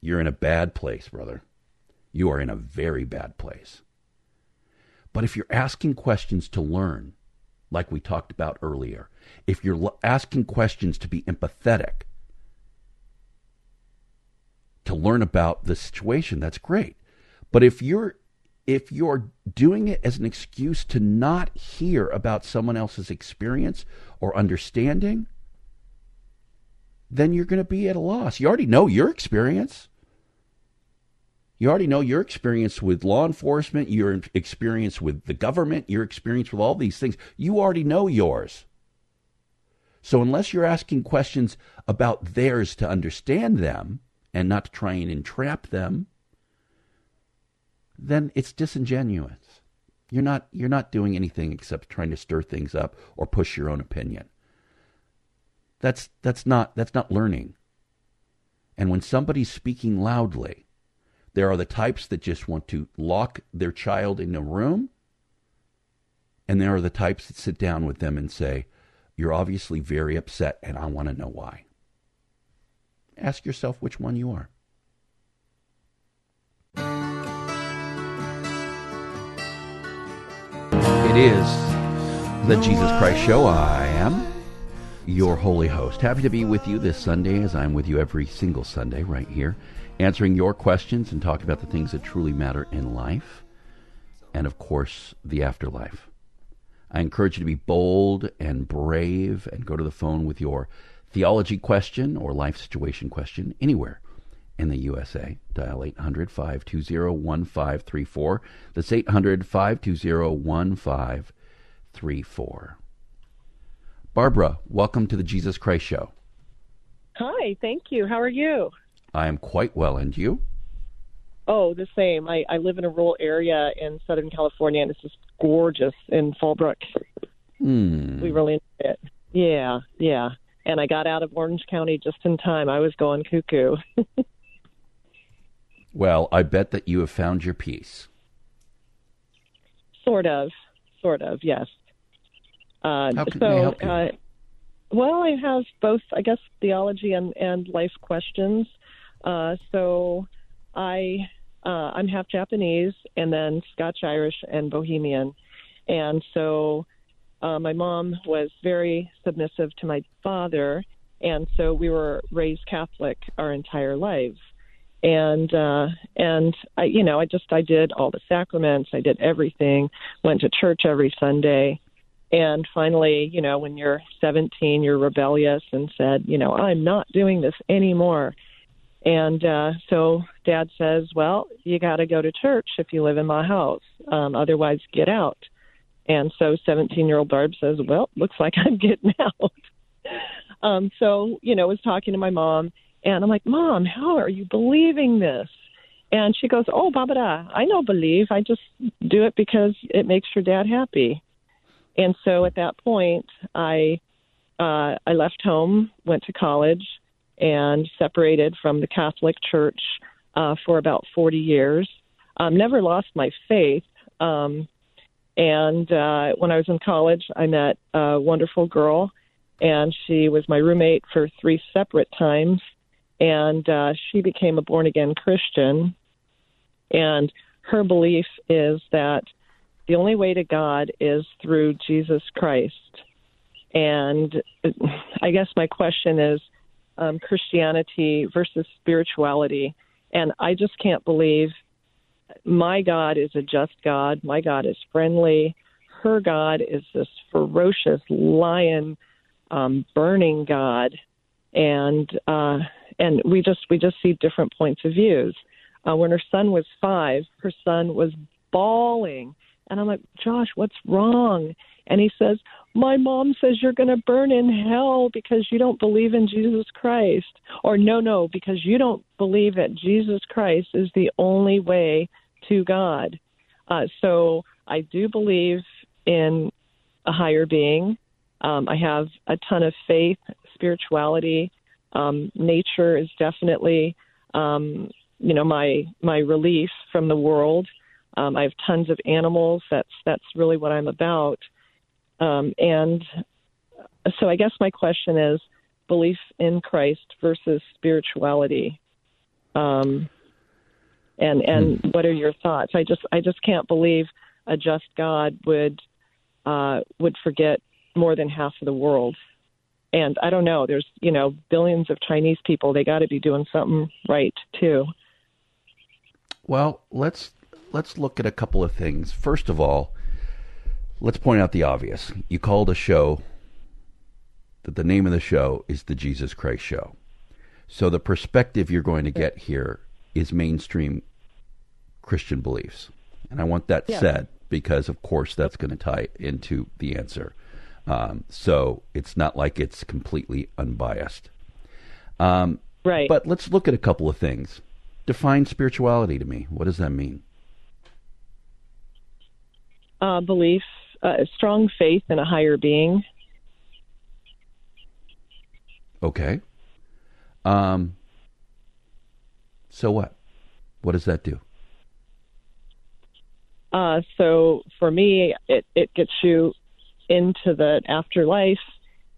you're in a bad place, brother. You are in a very bad place. But if you're asking questions to learn, like we talked about earlier, if you're asking questions to be empathetic, to learn about the situation, that's great. But if you're if you're doing it as an excuse to not hear about someone else's experience or understanding, then you're going to be at a loss. You already know your experience. You already know your experience with law enforcement, your experience with the government, your experience with all these things. You already know yours. So, unless you're asking questions about theirs to understand them and not to try and entrap them, then it's disingenuous. You're not you're not doing anything except trying to stir things up or push your own opinion. That's that's not that's not learning. And when somebody's speaking loudly, there are the types that just want to lock their child in a room, and there are the types that sit down with them and say, "You're obviously very upset and I want to know why." Ask yourself which one you are. It is the Jesus Christ Show. I am your holy host. Happy to be with you this Sunday, as I'm with you every single Sunday right here, answering your questions and talking about the things that truly matter in life and, of course, the afterlife. I encourage you to be bold and brave and go to the phone with your theology question or life situation question anywhere in the USA. Dial 800 520 1534. That's 800 520 1534. Barbara, welcome to the Jesus Christ Show. Hi, thank you. How are you? I am quite well, and you? Oh, the same. I, I live in a rural area in Southern California, and it's just gorgeous in Fallbrook. Hmm. We really enjoy it. Yeah, yeah. And I got out of Orange County just in time. I was going cuckoo. Well, I bet that you have found your peace. Sort of, sort of, yes. Uh, How can so, I help you? Uh, well, I have both, I guess, theology and, and life questions. Uh, so, I uh, I'm half Japanese and then Scotch Irish and Bohemian, and so uh, my mom was very submissive to my father, and so we were raised Catholic our entire lives and uh and i you know i just i did all the sacraments. I did everything. Went to church every sunday. And finally you know when you're 17 you're rebellious and said you know i'm not doing this anymore. And uh so dad says well you got to go to church if you live in my house. Um otherwise get out. And so 17 year old barb says well looks like i'm getting out. Um so you know was talking to my mom and I'm like, Mom, how are you believing this? And she goes, Oh, Babada, I know believe. I just do it because it makes your dad happy. And so at that point, I uh, I left home, went to college, and separated from the Catholic Church uh, for about 40 years. Um, never lost my faith. Um, and uh, when I was in college, I met a wonderful girl, and she was my roommate for three separate times and uh, she became a born again Christian. And her belief is that the only way to God is through Jesus Christ. And I guess my question is um, Christianity versus spirituality. And I just can't believe my God is a just God. My God is friendly. Her God is this ferocious lion, um, burning God. And uh, and we just we just see different points of views. Uh, when her son was five, her son was bawling, and I'm like, Josh, what's wrong? and he says, "My mom says you're going to burn in hell because you don't believe in Jesus Christ." Or no, no, because you don't believe that Jesus Christ is the only way to God. Uh, so I do believe in a higher being. Um, I have a ton of faith, spirituality. Um, nature is definitely, um, you know, my my relief from the world. Um, I have tons of animals. That's that's really what I'm about. Um, and so I guess my question is belief in Christ versus spirituality. Um, and and what are your thoughts? I just I just can't believe a just God would uh, would forget more than half of the world. And I don't know. There's you know billions of Chinese people. They got to be doing something right too. Well, let's let's look at a couple of things. First of all, let's point out the obvious. You called a show that the name of the show is the Jesus Christ Show. So the perspective you're going to get here is mainstream Christian beliefs. And I want that Yeah. said because, of course, that's going to tie into the answer. Um, so it's not like it's completely unbiased. Um, right. But let's look at a couple of things. Define spirituality to me. What does that mean? Uh, belief, uh, strong faith in a higher being. Okay. Um, so what? What does that do? Uh, so for me, it, it gets you into the afterlife,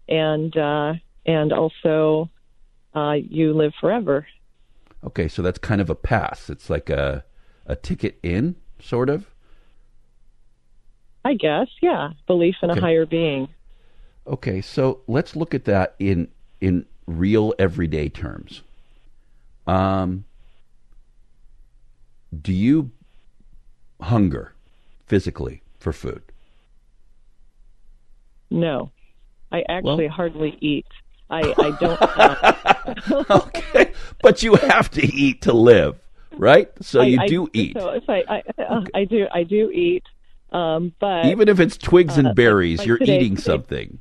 and uh, and also uh, you live forever. Okay, so that's kind of a pass. It's like a a ticket in, sort of. I guess, yeah. Belief in Okay. a higher being. Okay, so let's look at that in in real everyday terms. Um, do you hunger physically for food? No, I actually Well- hardly eat. I I don't. okay, but you have to eat to live, right? So I- you I- do eat, So if I I, uh, I do I do eat, um, but even if it's twigs and uh, berries. like you're today- eating today- something.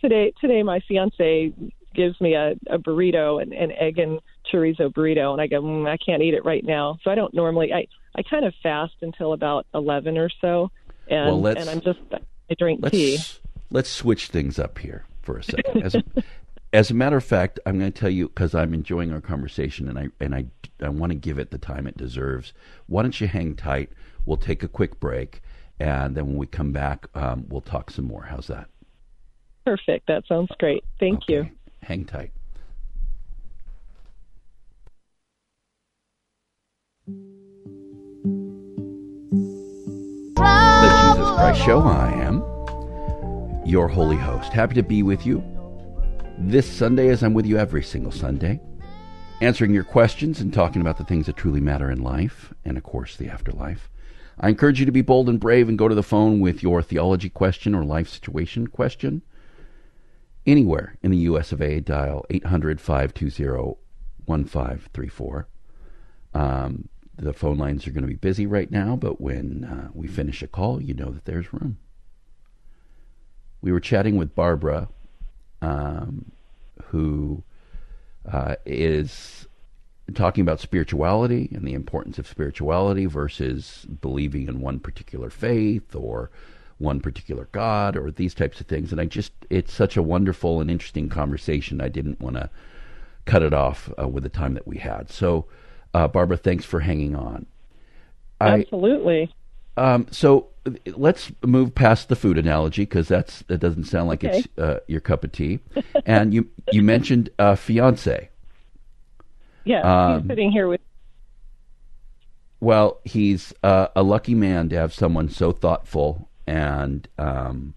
today today my fiance gives me a, a burrito an, an egg and chorizo burrito and i go mm, i can't eat it right now so i don't normally i i kind of fast until about 11 or so and Well, and i'm just i drink tea let's switch things up here for a second. As a, as a matter of fact, I'm going to tell you because I'm enjoying our conversation and I and I I want to give it the time it deserves. Why don't you hang tight? We'll take a quick break, and then when we come back, um, we'll talk some more. How's that? perfect that sounds great thank you Hang tight. The Jesus Christ Show. I am your holy host. Happy to be with you this Sunday, as I'm with you every single Sunday, answering your questions and talking about the things that truly matter in life and, of course, the afterlife. I encourage you to be bold and brave and go to the phone with your theology question or life situation question anywhere in the US of A, dial 800 520 1534. Um, the phone lines are going to be busy right now, but when uh, we finish a call, you know that there's room. We were chatting with Barbara, um, who uh, is talking about spirituality and the importance of spirituality versus believing in one particular faith or one particular God or these types of things. And I just, it's such a wonderful and interesting conversation. I didn't want to cut it off uh, with the time that we had. So, uh, Barbara, thanks for hanging on. Absolutely um, so let's move past the food analogy because that's that doesn't sound like Okay. it's uh, your cup of tea. and you you mentioned uh, fiance. yeah Um, he's sitting here with Well, he's uh, a lucky man to have someone so thoughtful and um,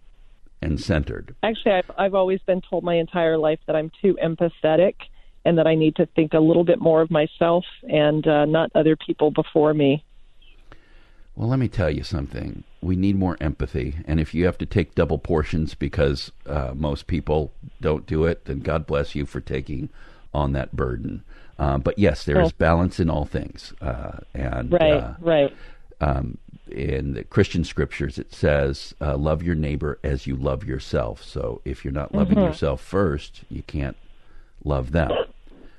and centered. actually I've, I've always been told my entire life that i'm too empathetic and that i need to think a little bit more of myself and uh, not other people before me Well, let me tell you something. We need more empathy, and if you have to take double portions because uh, most people don't do it, then God bless you for taking on that burden. Um, but yes, there is balance in all things, uh, and right uh, right um, in the Christian scriptures, it says, uh, "Love your neighbor as you love yourself." So if you're not loving Mhm. yourself first, you can't love them.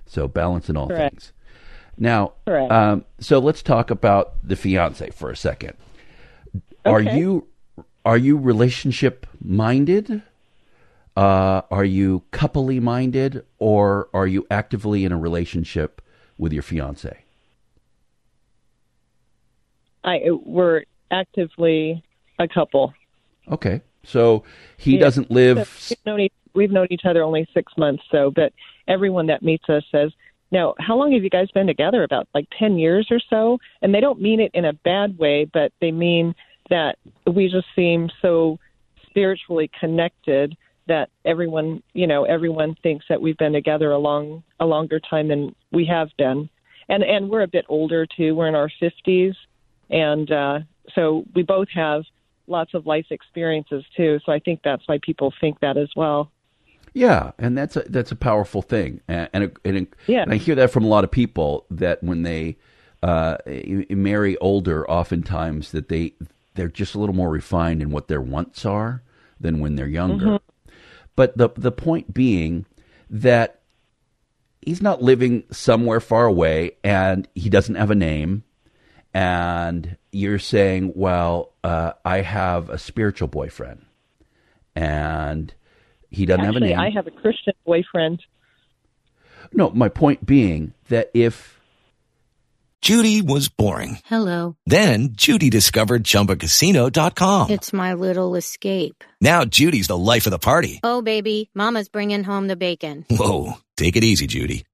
So balance in all Correct. things. Now, um, so let's talk about the fiance for a second. Are you are you relationship minded? Uh, are you coupley minded, or are you actively in a relationship with your fiance? I we're actively a couple. Okay, so he Yeah. doesn't live. We've known, each, we've known each other only six months, so but everyone that meets us says, "Now, how long have you guys been together? About like ten years or so?" And they don't mean it in a bad way, but they mean that we just seem so spiritually connected that everyone, you know, everyone thinks that we've been together a long, a longer time than we have been, and and we're a bit older too. We're in our fifties, and uh, so we both have lots of life experiences too. So I think that's why people think that as well. Yeah, and that's a that's a powerful thing, and and, and, Yeah. and I hear that from a lot of people that when they uh, marry older, oftentimes that they they're just a little more refined in what their wants are than when they're younger. Mhm. But the the point being that he's not living somewhere far away, and he doesn't have a name, and you're saying, well, uh, I have a spiritual boyfriend, and he doesn't Actually, have a name. I have a Christian boyfriend. No, my point being that if Judy was boring. Hello. Then Judy discovered ChumbaCasino.com. It's my little escape. Now Judy's the life of the party. Oh, baby, Mama's bringing home the bacon. Whoa, take it easy, Judy.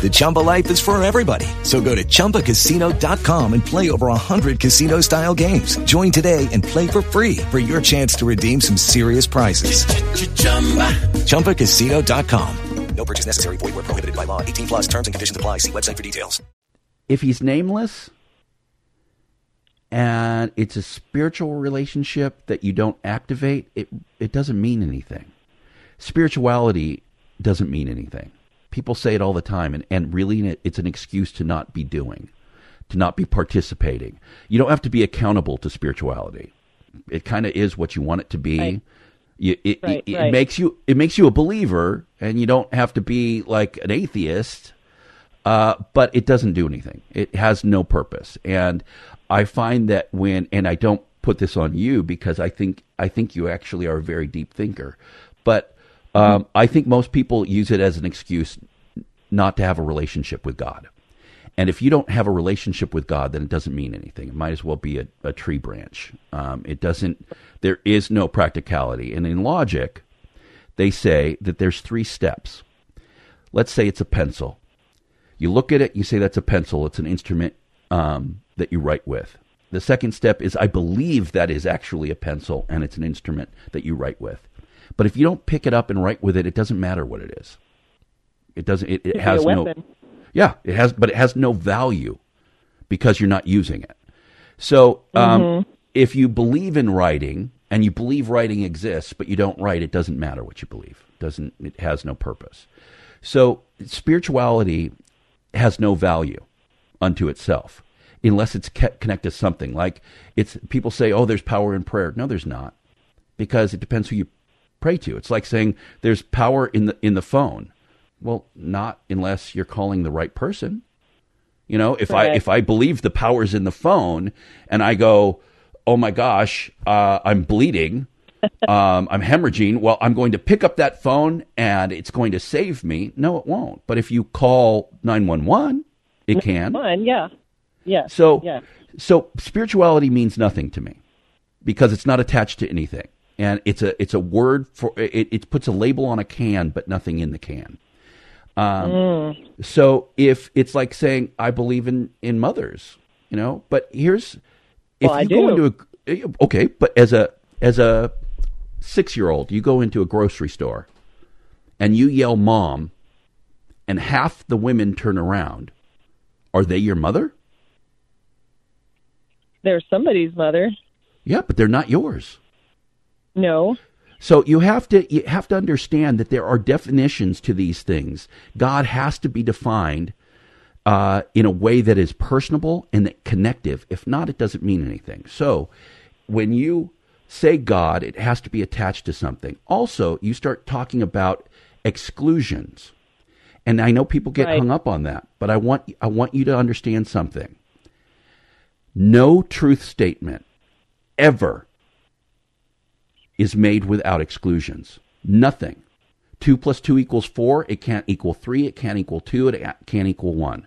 The Chumba life is for everybody. So go to ChumbaCasino.com and play over 100 casino style games. Join today and play for free for your chance to redeem some serious prizes. ChumbaCasino.com. No purchase necessary. Void where prohibited by law. 18 plus terms and conditions apply. See website for details. if he's nameless and it's a spiritual relationship that you don't activate, it it doesn't mean anything. Spirituality doesn't mean anything. People say it all the time, and, and really it's an excuse to not be doing, to not be participating. You don't have to be accountable to spirituality. It kind of is what you want it to be. Right. You, it, Right, it, it makes you it makes you a believer, and you don't have to be like an atheist uh, but it doesn't do anything. It has no purpose. And I find that when, and I don't put this on you because I think I think you actually are a very deep thinker, but um, I think most people use it as an excuse not to have a relationship with God. And if you don't have a relationship with God, then it doesn't mean anything. It might as well be a, a tree branch. Um, it doesn't. There is no practicality. And in logic, they say that there's three steps. Let's say it's a pencil. You look at it, you say that's a pencil. It's an instrument um, that you write with. The second step is I believe that is actually a pencil and it's an instrument that you write with. But if you don't pick it up and write with it, it doesn't matter what it is. It doesn't. It, it has no. Yeah, it has, but it has no value because you're not using it. So, um, Mhm. if you believe in writing and you believe writing exists, but you don't write, it doesn't matter what you believe. It doesn't. It has no purpose. So, spirituality has no value unto itself unless it's connected to something. Like it's people say, "Oh, there's power in prayer." No, there's not, because it depends who you pray to. It's like saying there's power in the in the phone. Well, not unless you're calling the right person. You know, if I if I believe the power's in the phone and I go, "Oh my gosh, uh, I'm bleeding." um, I'm hemorrhaging. Well, I'm going to pick up that phone and it's going to save me. No, it won't. But if you call 911, it can. One, yeah, yeah. So, yeah. so spirituality means nothing to me because it's not attached to anything, and it's a it's a word for it. It puts a label on a can, but nothing in the can. Um, Mm. So if it's like saying I believe in in mothers, you know, but here's if Well, you go into a okay, but as a as a six year old, you go into a grocery store and you yell mom, and half the women turn around. Are they your mother? They're somebody's mother. Yeah, but they're not yours. No. So you have to you have to understand that there are definitions to these things. God has to be defined uh, in a way that is personable and that connective. If not, it doesn't mean anything. So when you say God, it has to be attached to something. Also, you start talking about exclusions. And I know people get Right. hung up on that, but I want I want you to understand something. No truth statement ever is made without exclusions. Nothing. Two plus two equals four. It can't equal three. It can't equal two. It can't equal one.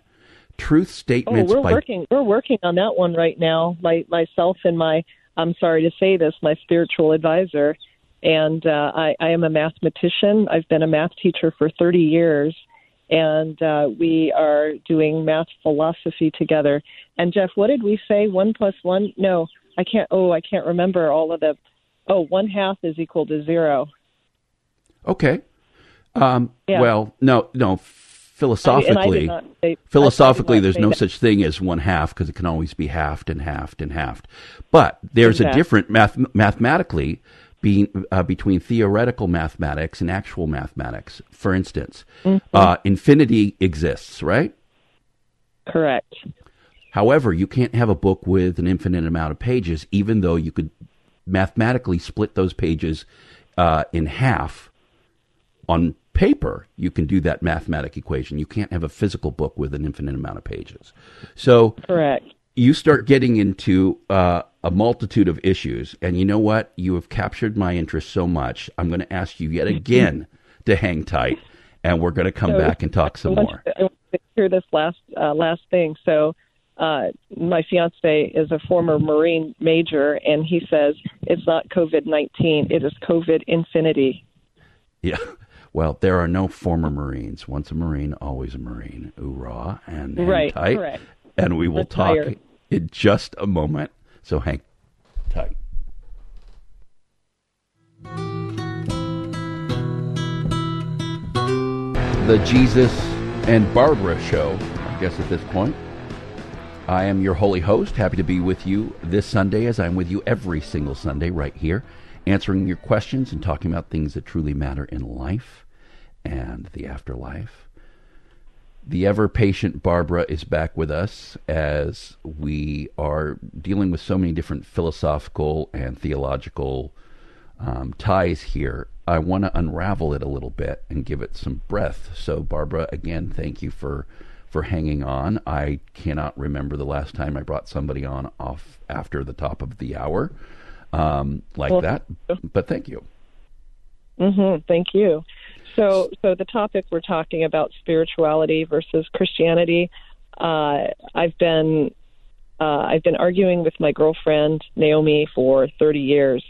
Truth Oh, statements we're by working. We're working on that one right now. My myself and my I'm sorry to say this, my spiritual advisor, and uh, I, I am a mathematician. I've been a math teacher for 30 years, and uh, we are doing math philosophy together. And Jeff, what did we say? One plus one? No, I can't. Oh, I can't remember all of the. Oh, one half is equal to zero. Okay. Um, Yeah. Well, no, no. Philosophically, say- I- did philosophically, there's no that. such thing as one half because it can always be halved and halved and halved. But there's a different math mathematically being uh, between theoretical mathematics and actual mathematics. For instance, Mhm. uh, infinity exists, right? Correct. However, you can't have a book with an infinite amount of pages, even though you could mathematically split those pages uh, in half on paper. You can do that mathematic equation. You can't have a physical book with an infinite amount of pages. So, Correct. you start getting into uh, a multitude of issues, and you know what? You have captured my interest so much. I'm going to ask you yet again to hang tight, and we're going to come So- back and talk some I want more. I want to hear this last uh, last thing. So, uh, my fiance is a former Marine major, and he says it's not COVID nineteen; it is COVID infinity. Yeah. Well, there are no former Marines. Once a Marine, always a Marine. Hoorah. And hang Right, tight. correct. And we will talk in just a moment. So hang tight. The Jesus and Barbara Show, I guess at this point. I am your holy host. Happy to be with you this Sunday, as I'm with you every single Sunday right here, answering your questions and talking about things that truly matter in life and the afterlife. The ever patient Barbara is back with us as we are dealing with so many different philosophical and theological um, ties here. I want to unravel it a little bit and give it some breath. So, Barbara, again, thank you for for hanging on. I cannot remember the last time I brought somebody on off after the top of the hour um, like Well, that. But thank you. hmm Thank you. So, so the topic we're talking about spirituality versus Christianity. Uh, I've been uh, I've been arguing with my girlfriend Naomi for 30 years,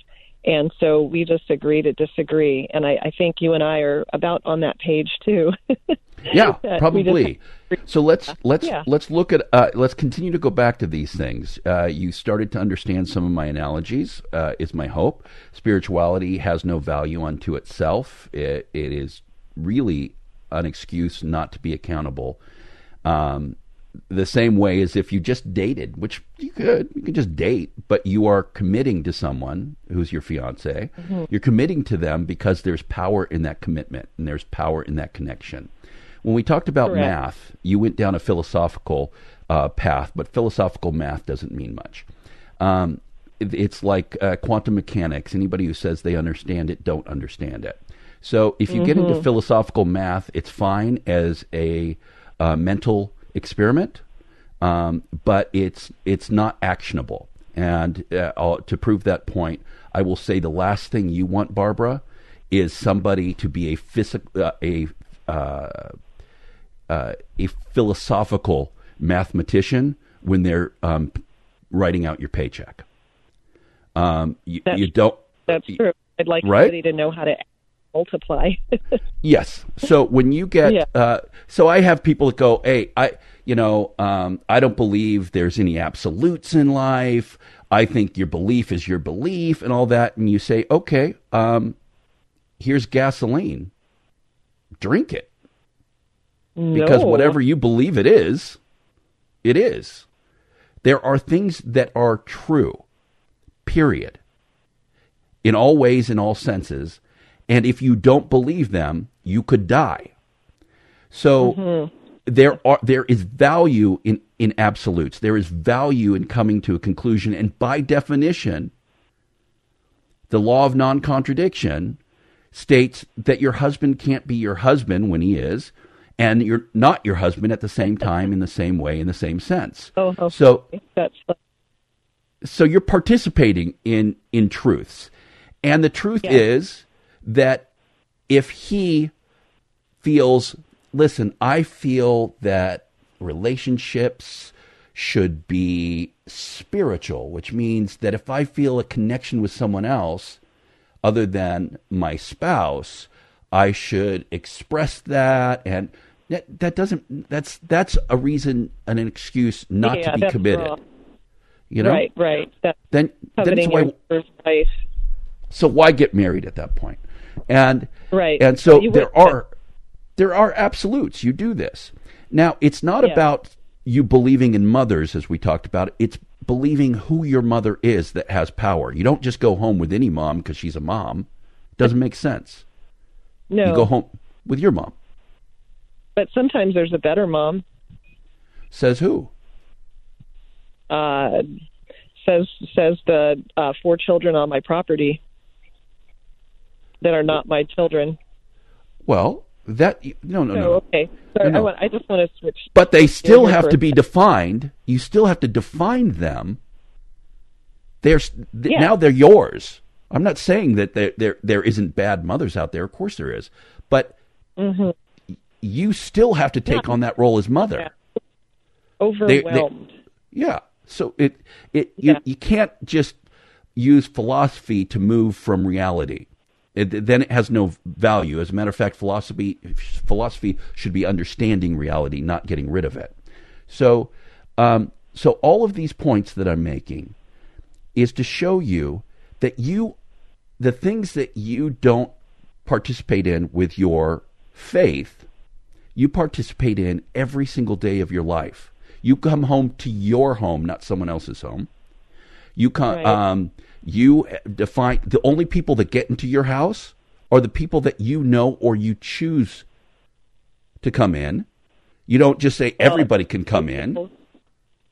and so we just agree to disagree. And I, I think you and I are about on that page too. Yeah, That we just probably. So let's let's Yeah. let's look at uh, let's continue to go back to these things. Uh, you started to understand some of my analogies. Uh, is my hope. Spirituality has no value unto itself. It, it is really an excuse not to be accountable. Um, the same way as if you just dated, which you could, you can just date, but you are committing to someone who's your fiance. Mhm. You're committing to them because there's power in that commitment and there's power in that connection. When we talked about Correct. math, you went down a philosophical uh, path, but philosophical math doesn't mean much. Um, it- it's like uh, quantum mechanics. Anybody who says they understand it don't understand it. So if you get into Mhm. philosophical math, it's fine as a uh, mental experiment, um, but it's it's not actionable. And uh, to prove that point, I will say the last thing you want, Barbara, is somebody to be a physical uh, a uh, uh, a philosophical mathematician when they're um, writing out your paycheck. Um, you, you don't. That's true. I'd like Right? somebody to know how to multiply. Yes. So when you get, Yeah. uh, so I have people that go, "Hey, I, you know, um, I don't believe there's any absolutes in life. I think your belief is your belief, and all that." And you say, "Okay, um, here's gasoline. Drink it, because whatever you believe it is, it is. There are things that are true. Period. In all ways, in all senses." And if you don't believe them, you could die. So mm-hmm. there are there is value in in absolutes. There is value in coming to a conclusion, and by definition, the law of non contradiction states that your husband can't be your husband when he is, and you're not your husband at the same time in the same way in the same sense. Oh, okay. So that's so you're participating in in truths, and the truth Yeah. is that if he feels, listen, I feel that relationships should be spiritual, which means that if I feel a connection with someone else other than my spouse, I should express that and that, that doesn't that's that's a reason and an excuse not Yeah, to be committed. wrong. You know? Right, right. That, Then then it's why wife. so why get married at that point? And Right. and so there would- are there are absolutes. You do this. Now, it's not Yeah. about you believing in mothers as we talked about. It's believing who your mother is that has power. You don't just go home with any mom because she's a mom. Doesn't make sense. No. You go home with your mom. But sometimes there's a better mom. Says who? Uh, says says the uh, four children on my property that are not my children. Well, that no no Oh, no. okay. Sorry, No, no. I, want, I just want to switch. But they still have to be defined. You still have to define them. They're th- Yeah. now they're yours. I'm not saying that there there there isn't bad mothers out there. Of course there is, but Mhm. you still have to take Yeah. on that role as mother. They- they- Overwhelmed. yeah. So it it you, you can't just use philosophy to move from reality. It, then it has no value. As a matter of fact, philosophy philosophy should be understanding reality, not getting rid of it. So, um, so all of these points that I'm making is to show you that you, the things that you don't participate in with your faith, you participate in every single day of your life. You come home to your home, not someone else's home. You come, Right. um, you define the only people that get into your house are the people that you know or you choose to come in. You don't just say everybody can come in.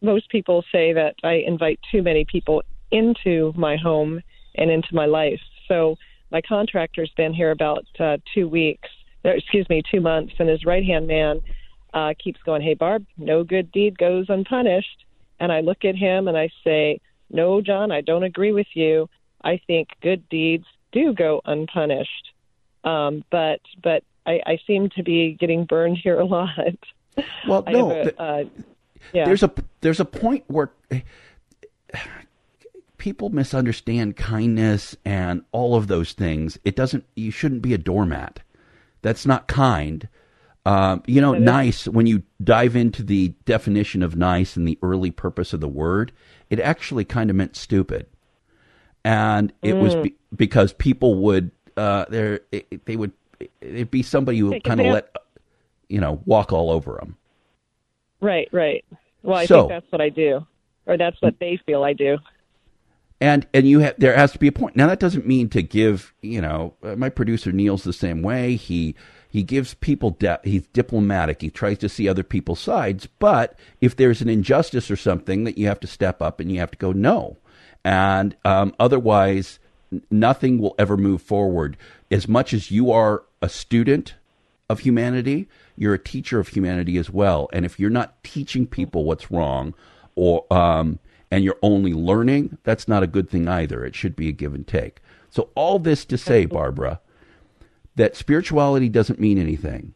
Most people say that I invite too many people into my home and into my life. So my contractor's been here about uh, two weeks, or, excuse me, two months, and his right hand man uh, keeps going, "Hey Barb, no good deed goes unpunished." And I look at him and I say, "No, John, I don't agree with you. I think good deeds do go unpunished." Um, but but I, I seem to be getting burned here a lot. Well, I no, a, uh, yeah. there's a there's a point where people misunderstand kindness and all of those things. It doesn't. You shouldn't be a doormat. That's not kind. Um, you know, nice. When you dive into the definition of nice and the early purpose of the word, it actually kind of meant stupid, and it was Mm. be, because people would uh, there they would it'd be somebody who kind of let you know walk all over them. Right, right. Well, I So- think that's what I do, or that's what they feel I do. and and you have there has to be a point. Now that doesn't mean to give you know uh, my producer Neil's the same way. He he gives people de- he's diplomatic. He tries to see other people's sides. But if there's an injustice or something, that you have to step up and you have to go no, and um, otherwise nothing will ever move forward. As much as you are a student of humanity, you're a teacher of humanity as well. And if you're not teaching people what's wrong, or um, and you're only learning, that's not a good thing either. It should be a give and take. So all this to say, Barbara, that spirituality doesn't mean anything.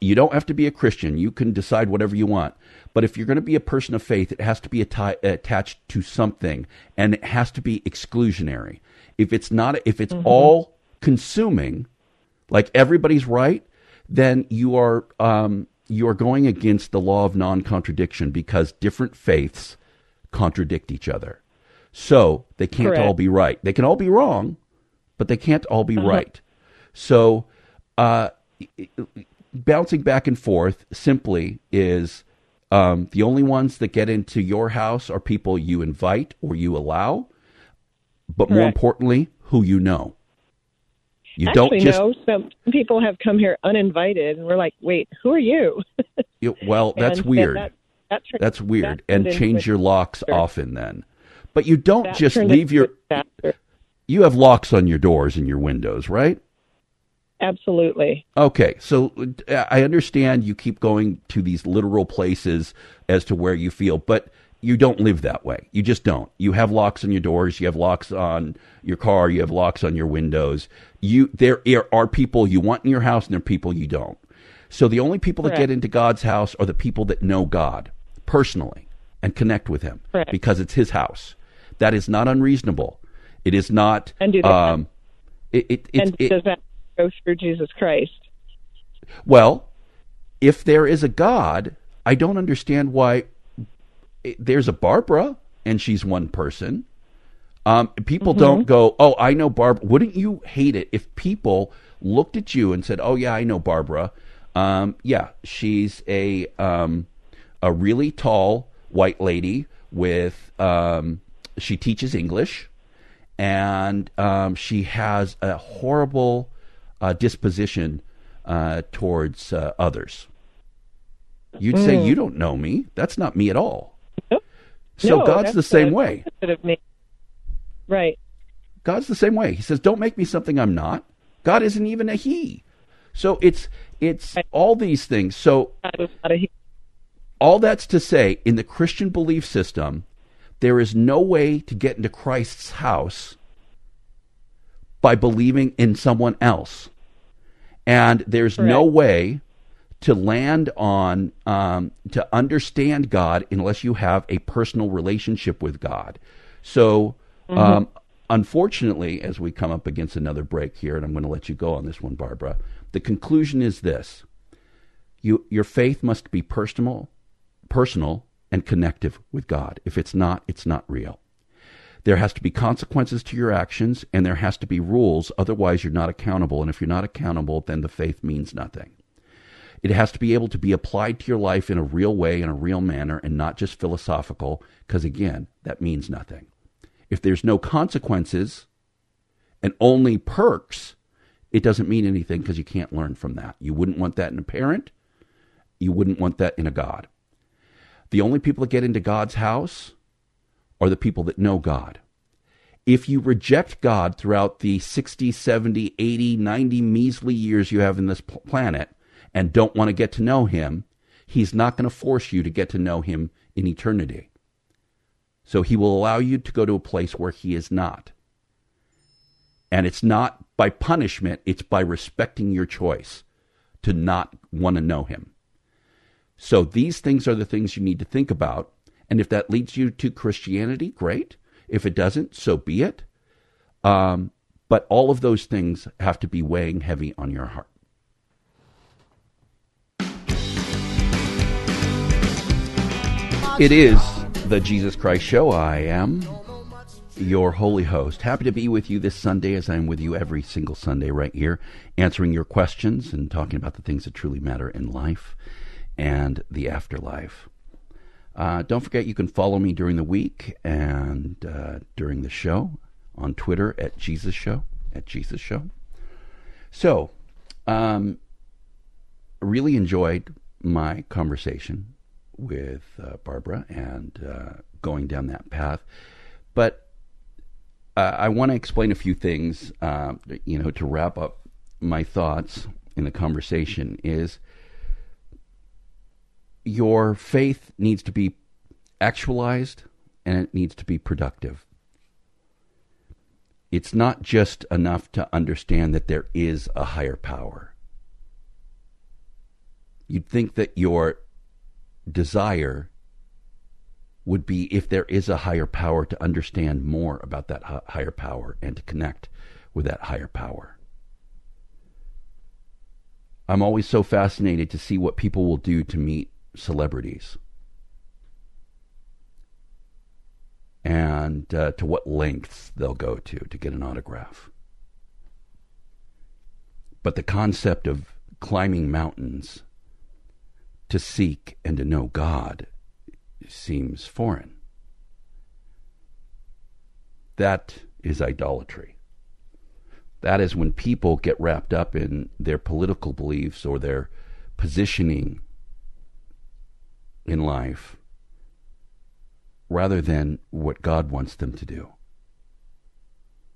You don't have to be a Christian. You can decide whatever you want. But if you're going to be a person of faith, it has to be atti- attached to something, and it has to be exclusionary. If it's not, if it's all consuming, like everybody's right, then you are um, you are going against the law of non-contradiction because different faiths contradict each other. So they can't Correct. all be right. They can all be wrong, but they can't all be Uh-huh. right. So uh, bouncing back and forth simply is um, the only ones that get into your house are people you invite or you allow, but more importantly, who you know. You Actually, don't just no. Some people have come here uninvited, and we're like, "Wait, who are you?" You- well, that's And- and weird. that- that turned- that's weird. that and change your locks often then. But you don't That just leave your. disaster. You have locks on your doors and your windows, right? Absolutely. Okay, so I understand you keep going to these literal places as to where you feel, but you don't live that way. You just don't. You have locks on your doors, you have locks on your car, you have locks on your windows. You there are people you want in your house and there are people you don't. So the only people that get into God's house are the people that know God personally and connect with him Correct. because it's his house. That is not unreasonable. It is not And do um it, it, it, and does that go through Jesus Christ? well, if there is a God, I don't understand why there's a Barbara and she's one person. Um, people Mm-hmm. don't go, oh, I know Barbara. Wouldn't you hate it if people looked at you and said, oh, yeah, I know Barbara. Um, yeah, she's a um, a really tall white lady with um, she teaches English and um, she has a horrible uh, disposition uh, towards uh, others. You'd say, Mm. You don't know me. That's not me at all. So No, God's the same way. opposite of me. Right. God's the same way. He says, Don't make me something I'm not. God isn't even a he. So it's it's all these things. So God is not a he. all that's to say, in the Christian belief system, there is no way to get into Christ's house by believing in someone else. And there's no way to land on, um, to understand God unless you have a personal relationship with God. So, um, unfortunately, as we come up against another break here, and I'm going to let you go on this one, Barbara, the conclusion is this you, your faith must be personal, personal and connective with God. If it's not, it's not real. There has to be consequences to your actions, and there has to be rules. Otherwise, you're not accountable. And if you're not accountable, then the faith means nothing. It has to be able to be applied to your life in a real way, in a real manner, and not just philosophical, because again, that means nothing. If there's no consequences and only perks, it doesn't mean anything because you can't learn from that. You wouldn't want that in a parent. You wouldn't want that in a God. The only people that get into God's house are the people that know God. If you reject God throughout the 60, 70, 80, 90 measly years you have in this planet and don't want to get to know Him, He's not going to force you to get to know Him in eternity. So He will allow you to go to a place where He is not. And it's not by punishment, it's by respecting your choice to not want to know Him. So these things are the things you need to think about. And if that leads you to Christianity, great. If it doesn't, so be it. Um, but all of those things have to be weighing heavy on your heart. It is the Jesus Christ Show. I am your holy host. Happy to be with you this Sunday as I'm with you every single Sunday right here, answering your questions and talking about the things that truly matter in life and the afterlife. Uh, don't forget you can follow me during the week and uh, during the show on Twitter at Jesus Show at Jesus Show. So, um, really enjoyed my conversation with uh, Barbara and uh, going down that path, but uh, I want to explain a few things. Uh, you know, to wrap up my thoughts in the conversation is your faith needs to be actualized and it needs to be productive. It's not just enough to understand that there is a higher power. You'd think that your desire would be if there is a higher power to understand more about that higher power and to connect with that higher power. I'm always so fascinated to see what people will do to meet celebrities and uh, to what lengths they'll go to to get an autograph. But the concept of climbing mountains to seek and to know God seems foreign. That is idolatry. That is when people get wrapped up in their political beliefs or their positioning in life rather than what God wants them to do.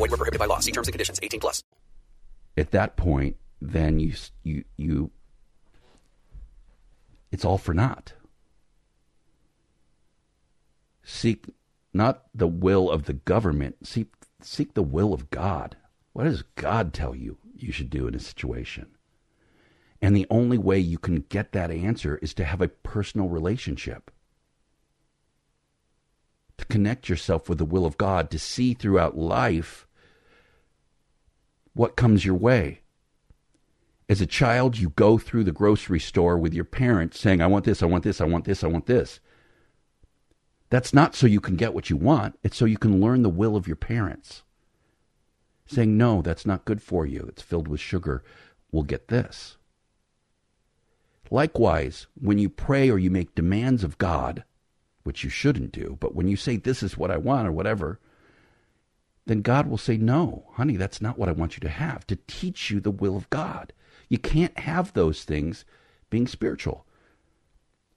Void were prohibited by law. See terms and conditions. 18 plus. At that point, then you you you it's all for naught. Seek not the will of the government, seek seek the will of God. What does God tell you you should do in a situation? And the only way you can get that answer is to have a personal relationship. To connect yourself with the will of God, to see throughout life what comes your way. As a child, you go through the grocery store with your parents saying, I want this, I want this, I want this, I want this. That's not so you can get what you want, it's so you can learn the will of your parents. Saying, no, that's not good for you, it's filled with sugar, we'll get this. Likewise, when you pray or you make demands of God, which you shouldn't do, but when you say, This is what I want, or whatever, then God will say, No, honey, that's not what I want you to have, to teach you the will of God. You can't have those things being spiritual.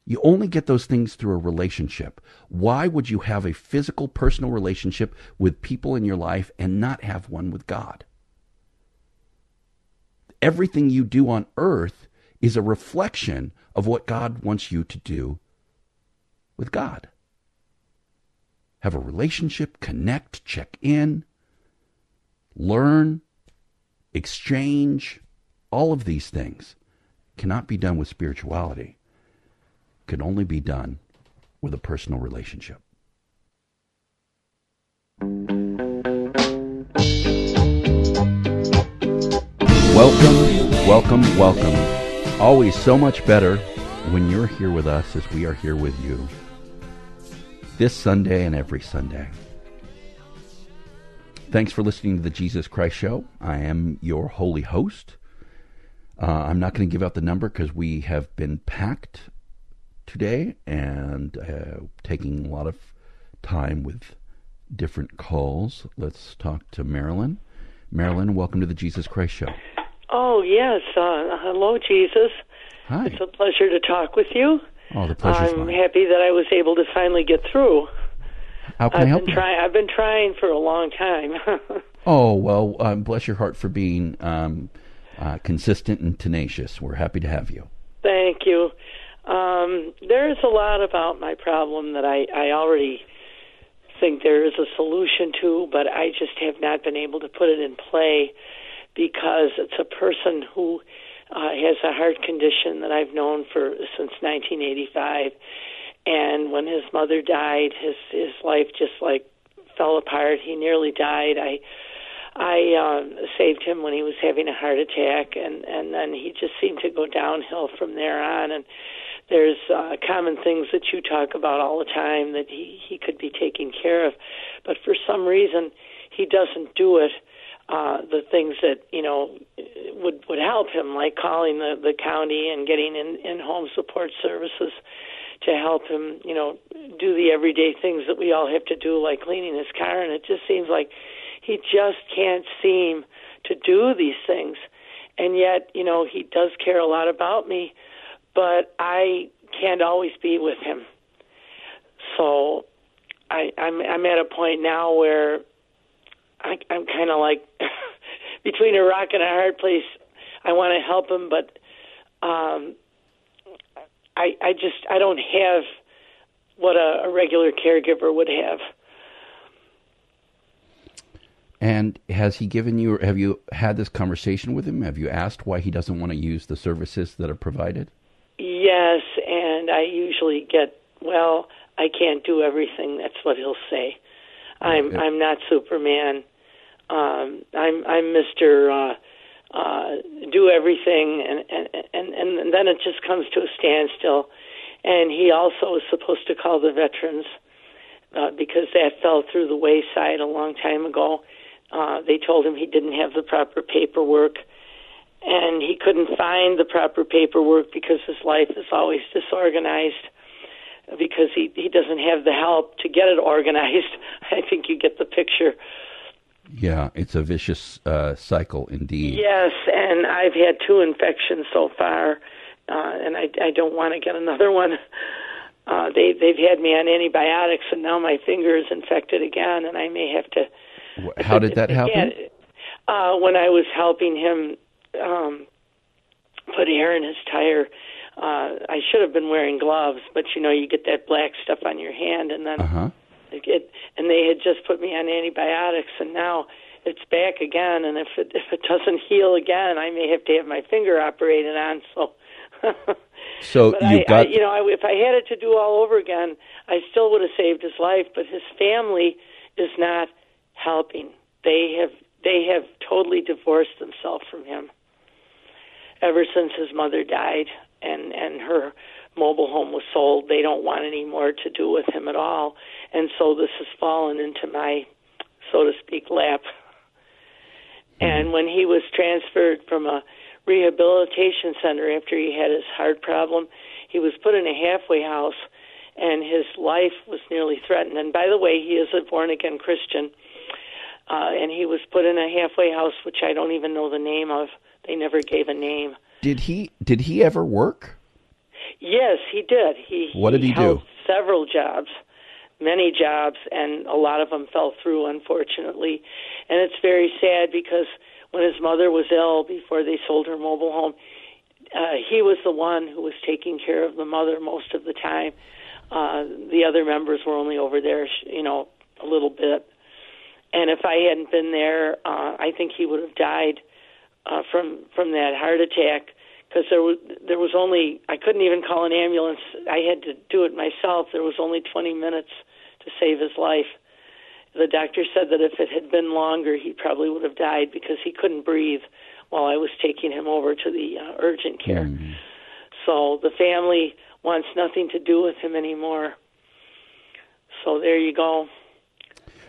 You only get those things through a relationship. Why would you have a physical, personal relationship with people in your life and not have one with God? Everything you do on earth is a reflection of what God wants you to do with God. Have a relationship, connect, check in, learn, exchange, all of these things cannot be done with spirituality. Can only be done with a personal relationship. Welcome, welcome, welcome. Always so much better when you're here with us as we are here with you. This Sunday and every Sunday. Thanks for listening to the Jesus Christ Show. I am your holy host. Uh, I'm not going to give out the number because we have been packed today and uh, taking a lot of time with different calls. Let's talk to Marilyn. Marilyn, welcome to the Jesus Christ Show. Oh, yes. Uh, hello, Jesus. Hi. It's a pleasure to talk with you. Oh, the pleasure's I'm mine. happy that I was able to finally get through. How can I've I help been you? trying. I've been trying for a long time. Oh, well, um, bless your heart for being um, uh, consistent and tenacious. We're happy to have you. Thank you. Um, there is a lot about my problem that I, I already think there is a solution to, but I just have not been able to put it in play because it's a person who uh, has a heart condition that I've known for since 1985. And when his mother died, his his life just like fell apart. He nearly died. I I um, saved him when he was having a heart attack, and and then he just seemed to go downhill from there on. And there's uh, common things that you talk about all the time that he he could be taking care of, but for some reason he doesn't do it. Uh, the things that you know would would help him, like calling the the county and getting in in home support services to help him, you know, do the everyday things that we all have to do, like cleaning his car. And it just seems like he just can't seem to do these things. And yet, you know, he does care a lot about me, but I can't always be with him. So I, I'm I'm at a point now where I, I'm kind of like between a rock and a hard place. I want to help him, but um, I I just I don't have what a, a regular caregiver would have. And has he given you, have you had this conversation with him? Have you asked why he doesn't want to use the services that are provided? Yes, and I usually get well. I can't do everything. That's what he'll say. I'm. I'm not Superman. Um, I'm I'm Mister uh, uh, do everything, and, and and and then it just comes to a standstill. and he also was supposed to call the veterans uh, because that fell through the wayside a long time ago. Uh, they told him he didn't have the proper paperwork, and he couldn't find the proper paperwork because his life is always disorganized because he he doesn't have the help to get it organized. I think you get the picture. Yeah, it's a vicious uh, cycle indeed. Yes, and I've had two infections so far, uh, and I I don't want to get another one. Uh, they they've had me on antibiotics, and now my finger is infected again, and I may have to. How did that happen? Uh, when I was helping him um, put air in his tire, uh, I should have been wearing gloves, but you know you get that black stuff on your hand, and then uh-huh. It, and they had just put me on antibiotics, and now it's back again. And if it if it doesn't heal again, I may have to have my finger operated on. So. so but you I, got I, you know, I, if I had it to do all over again, I still would have saved his life. But his family is not helping. They have they have totally divorced themselves from him ever since his mother died and and her mobile home was sold. They don't want any more to do with him at all, and so this has fallen into my, so to speak, lap. And when he was transferred from a rehabilitation center after he had his heart problem, he was put in a halfway house, and his life was nearly threatened. And by the way, he is a born again Christian, uh, and he was put in a halfway house, which I don't even know the name of. They never gave a name. Did he did he ever work? Yes, he did. He What did he held do? Several jobs, many jobs, and a lot of them fell through, unfortunately. And it's very sad because when his mother was ill before they sold her mobile home, uh, he was the one who was taking care of the mother most of the time. Uh, the other members were only over there, sh- you know, a little bit. And if I hadn't been there, uh, I think he would have died uh, from from that heart attack because there was there was only I couldn't even call an ambulance. I had to do it myself. There was only 20 minutes to save his life. The doctor said that if it had been longer, he probably would have died because he couldn't breathe while I was taking him over to the uh, urgent care. So the family wants nothing to do with him anymore. So there you go.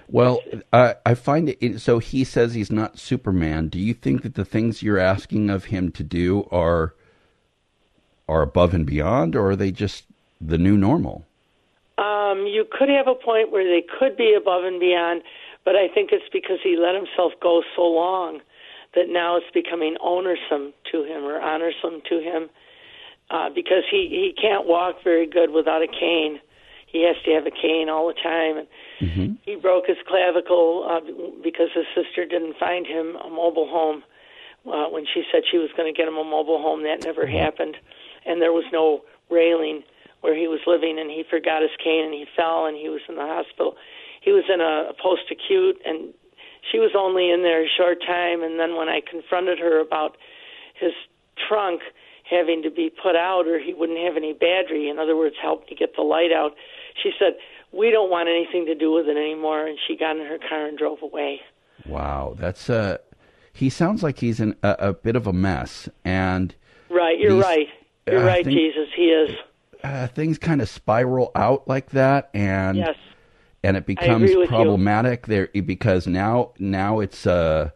Well, I I find it. So he says he's not Superman. Do you think that the things you're asking of him to do are are above and beyond, or are they just the new normal? Um, you could have a point where they could be above and beyond, but I think it's because he let himself go so long that now it's becoming onersome to him or honorsome to him uh, because he he can't walk very good without a cane. He has to have a cane all the time, and Mm-hmm. he broke his clavicle uh, because his sister didn't find him a mobile home uh, when she said she was going to get him a mobile home. That never happened, and there was no railing where he was living, and he forgot his cane and he fell and he was in the hospital. He was in a post acute, and she was only in there a short time. And then when I confronted her about his trunk having to be put out or he wouldn't have any battery, in other words, help to get the light out, she said, we don't want anything to do with it anymore. And she got in her car and drove away. Wow, that's uh He sounds like he's in a, a bit of a mess, and Right, you're These- right. You're I right, Jesus. He is. uh, things kind of spiral out like that, and Yes. and it becomes with you. problematic there because now now it's uh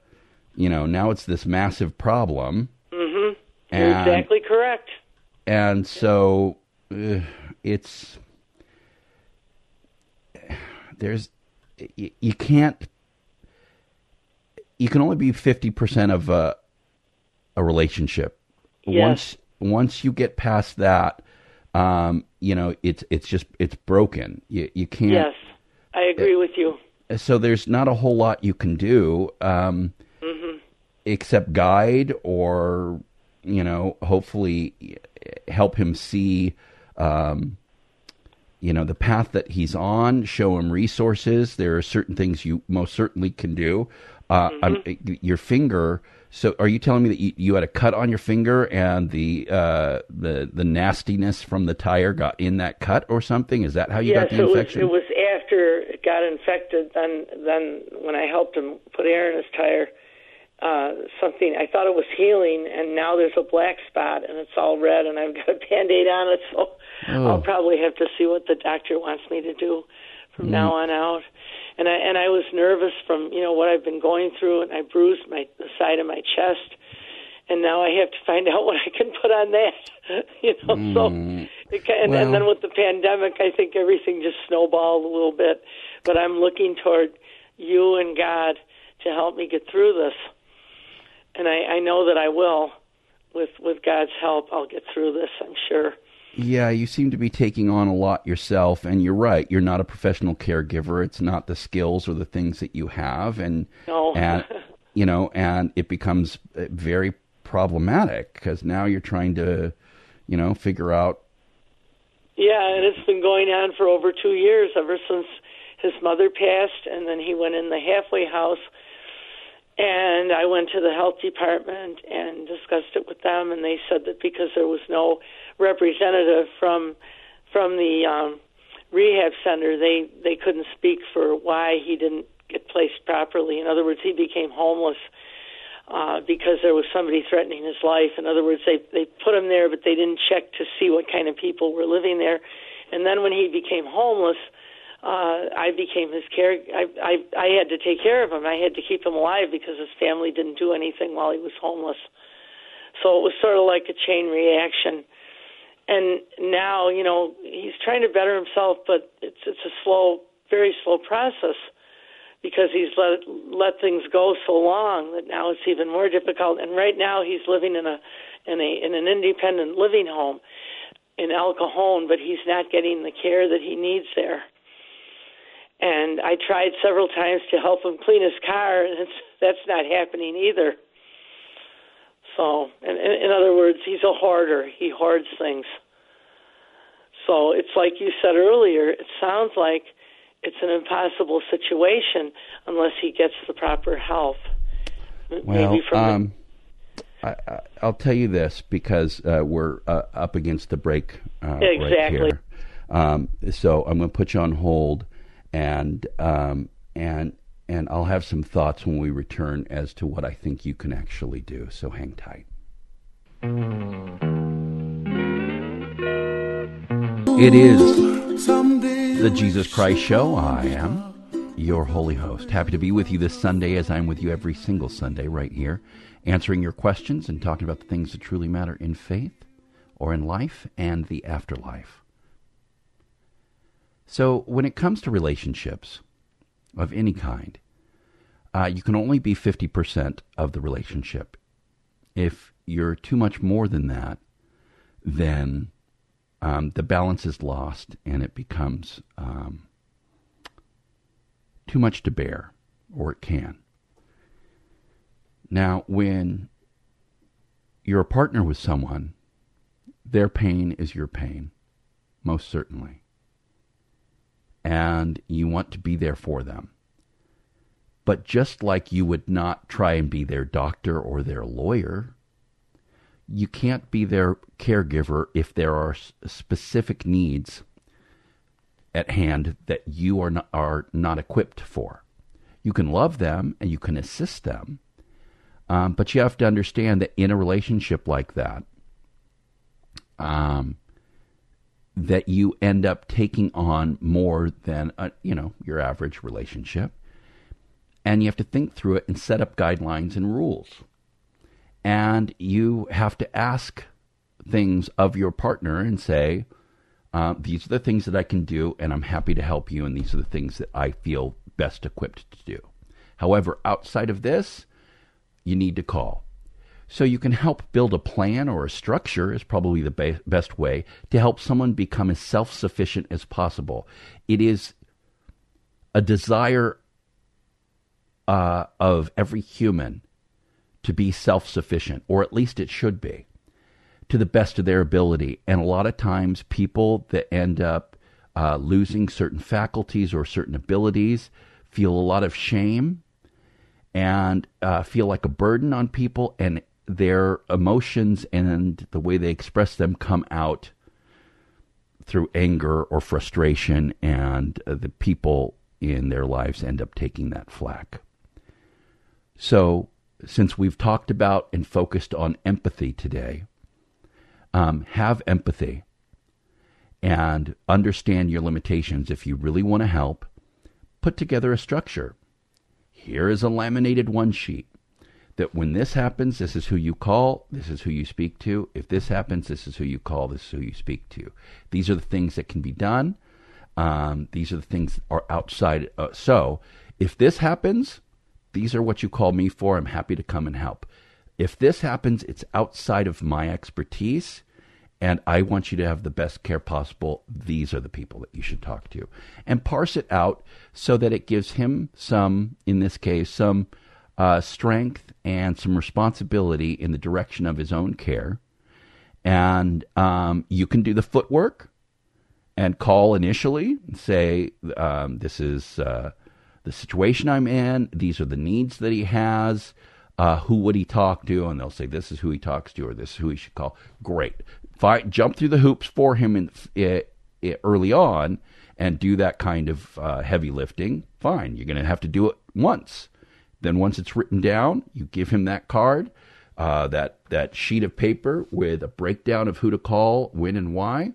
you know now it's this massive problem, Mm-hmm. You're exactly correct. and so uh, it's there's you, you can't you can only be 50% of a a relationship. Yes. once once you get past that um you know it's it's just it's broken. You you can't. Yes, I agree with you. so there's not a whole lot you can do um hmm except guide or you know hopefully help him see um you know the path that he's on show him resources there are certain things you most certainly can do uh I'm- your finger so are you telling me that you, you had a cut on your finger and the uh the the nastiness from the tire got in that cut or something is that how you got the it infection was. It was after it got infected. Then, then when I helped him put air in his tire, uh, something I thought it was healing, and now there's a black spot and it's all red, and I've got a band-aid on it. So Oh. I'll probably have to see what the doctor wants me to do from Mm. now on out. And I and I was nervous from you know what I've been going through, and I bruised my the side of my chest, and now I have to find out what I can put on that. you know, so Mm. it, ca- and, and then with the pandemic, I think everything just snowballed a little bit. But I'm looking toward you and God to help me get through this, and I, I know that I will. With with God's help, I'll get through this. I'm sure. Yeah, you seem to be taking on a lot yourself, and you're right. You're not a professional caregiver. It's not the skills or the things that you have, and No. and you know, and it becomes uh, very problematic because now you're trying to, you know, figure out. Yeah, and it's been going on for over two years, ever since his mother passed, and then he went in the halfway house. And I went to the health department and discussed it with them, and they said that because there was no representative from from the um, rehab center, they they couldn't speak for why he didn't get placed properly. In other words, he became homeless uh, because there was somebody threatening his life. In other words, they they put him there, but they didn't check to see what kind of people were living there. And then when he became homeless, uh, Uh, I became his care. I, I I had to take care of him. I had to keep him alive because his family didn't do anything while he was homeless. So it was sort of like a chain reaction. And now, you know, he's trying to better himself, but it's it's a slow, very slow process because he's let let things go so long that now it's even more difficult. And right now, he's living in a in a in an independent living home in El Cajon, but he's not getting the care that he needs there. And I tried several times to help him clean his car, and it's, that's not happening either. So, in, in other words, he's a hoarder. He hoards things. So it's like you said earlier. It sounds like it's an impossible situation unless he gets the proper help. Well, Maybe from the- um, I, I, I'll tell you this because uh, we're uh, up against the break uh, right here. Um, so I'm going to put you on hold, and um, and and I'll have some thoughts when we return as to what I think you can actually do. So hang tight. It is the Jesus Christ Show. I am your holy host. Happy to be with you this Sunday as I'm with you every single Sunday right here, answering your questions and talking about the things that truly matter in faith or in life and the afterlife. So, when it comes to relationships of any kind, uh, you can only be 50% of the relationship. If you're too much more than that, then um, the balance is lost and it becomes um, too much to bear, or it can. Now, when you're a partner with someone, their pain is your pain, most certainly. And you want to be there for them. But just like you would not try and be their doctor or their lawyer, you can't be their caregiver if there are specific needs at hand that you are not, are not equipped for. You can love them and you can assist them, um, but you have to understand that in a relationship like that, um, that you end up taking on more than a, you know your average relationship, and you have to think through it and set up guidelines and rules and you have to ask things of your partner and say, uh, these are the things that I can do, and I'm happy to help you, and these are the things that I feel best equipped to do. However, outside of this, you need to call. So you can help build a plan or a structure is probably the be- best way to help someone become as self-sufficient as possible. It is a desire uh, of every human to be self sufficient, or at least it should be, to the best of their ability. And a lot of times, people that end up uh, losing certain faculties or certain abilities feel a lot of shame and uh, feel like a burden on people, and their emotions and the way they express them come out through anger or frustration, and uh, the people in their lives end up taking that flack. So, since we've talked about and focused on empathy today, um, have empathy and understand your limitations. If you really want to help, put together a structure. Here is a laminated one sheet that when this happens, this is who you call, this is who you speak to. If this happens, this is who you call, this is who you speak to. These are the things that can be done. Um, these are the things that are outside. Uh, so if this happens, these are what you call me for. I'm happy to come and help. If this happens, it's outside of my expertise and I want you to have the best care possible. These are the people that you should talk to. And parse it out so that it gives him some, in this case, some uh, strength and some responsibility in the direction of his own care. And um, you can do the footwork and call initially and say, um, This is uh, the situation I'm in. These are the needs that he has. Uh, who would he talk to? And they'll say, This is who he talks to, or this is who he should call. Great fight, jump through the hoops for him in, it, it, early on and do that kind of uh, heavy lifting, fine. You're going to have to do it once. Then once it's written down, you give him that card, uh, that that sheet of paper with a breakdown of who to call, when, and why,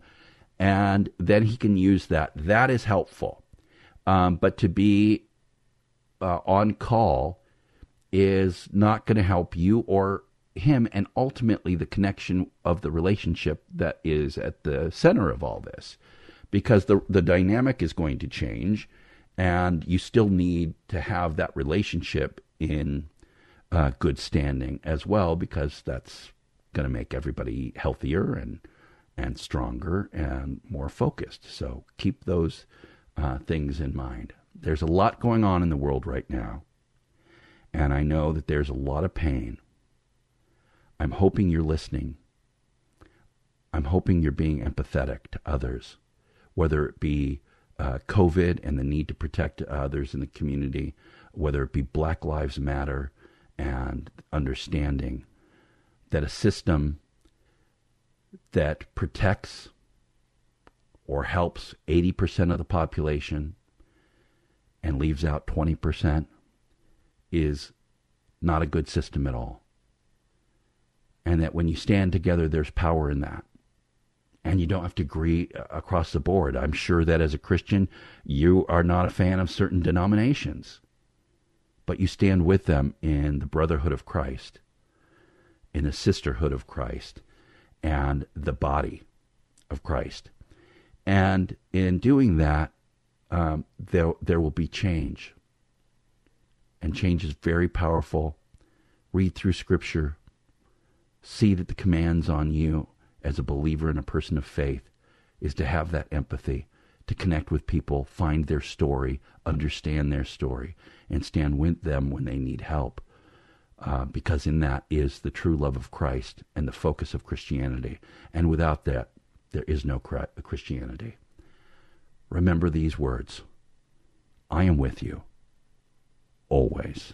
and then he can use that. That is helpful. Um, but to be uh, on call is not going to help you or him and ultimately the connection of the relationship that is at the center of all this because the the dynamic is going to change and you still need to have that relationship in uh, good standing as well because that's going to make everybody healthier and and stronger and more focused. So keep those uh, things in mind. There's a lot going on in the world right now and i know that there's a lot of pain. I'm hoping you're listening. I'm hoping you're being empathetic to others, whether it be uh, COVID and the need to protect others in the community, whether it be Black Lives Matter and understanding that a system that protects or helps 80% of the population and leaves out 20% is not a good system at all and that when you stand together, there's power in that. And you don't have to agree uh, across the board. I'm sure that as a Christian, you are not a fan of certain denominations, but you stand with them in the brotherhood of Christ, in the sisterhood of Christ, and the body of Christ. And in doing that, um, there, there will be change. And change is very powerful. Read through Scripture, see that the commands on you as a believer and a person of faith is to have that empathy, to connect with people, find their story, understand their story, and stand with them when they need help. Uh, because in that is the true love of Christ and the focus of Christianity. And without that, there is no Christianity. Remember these words I am with you, always.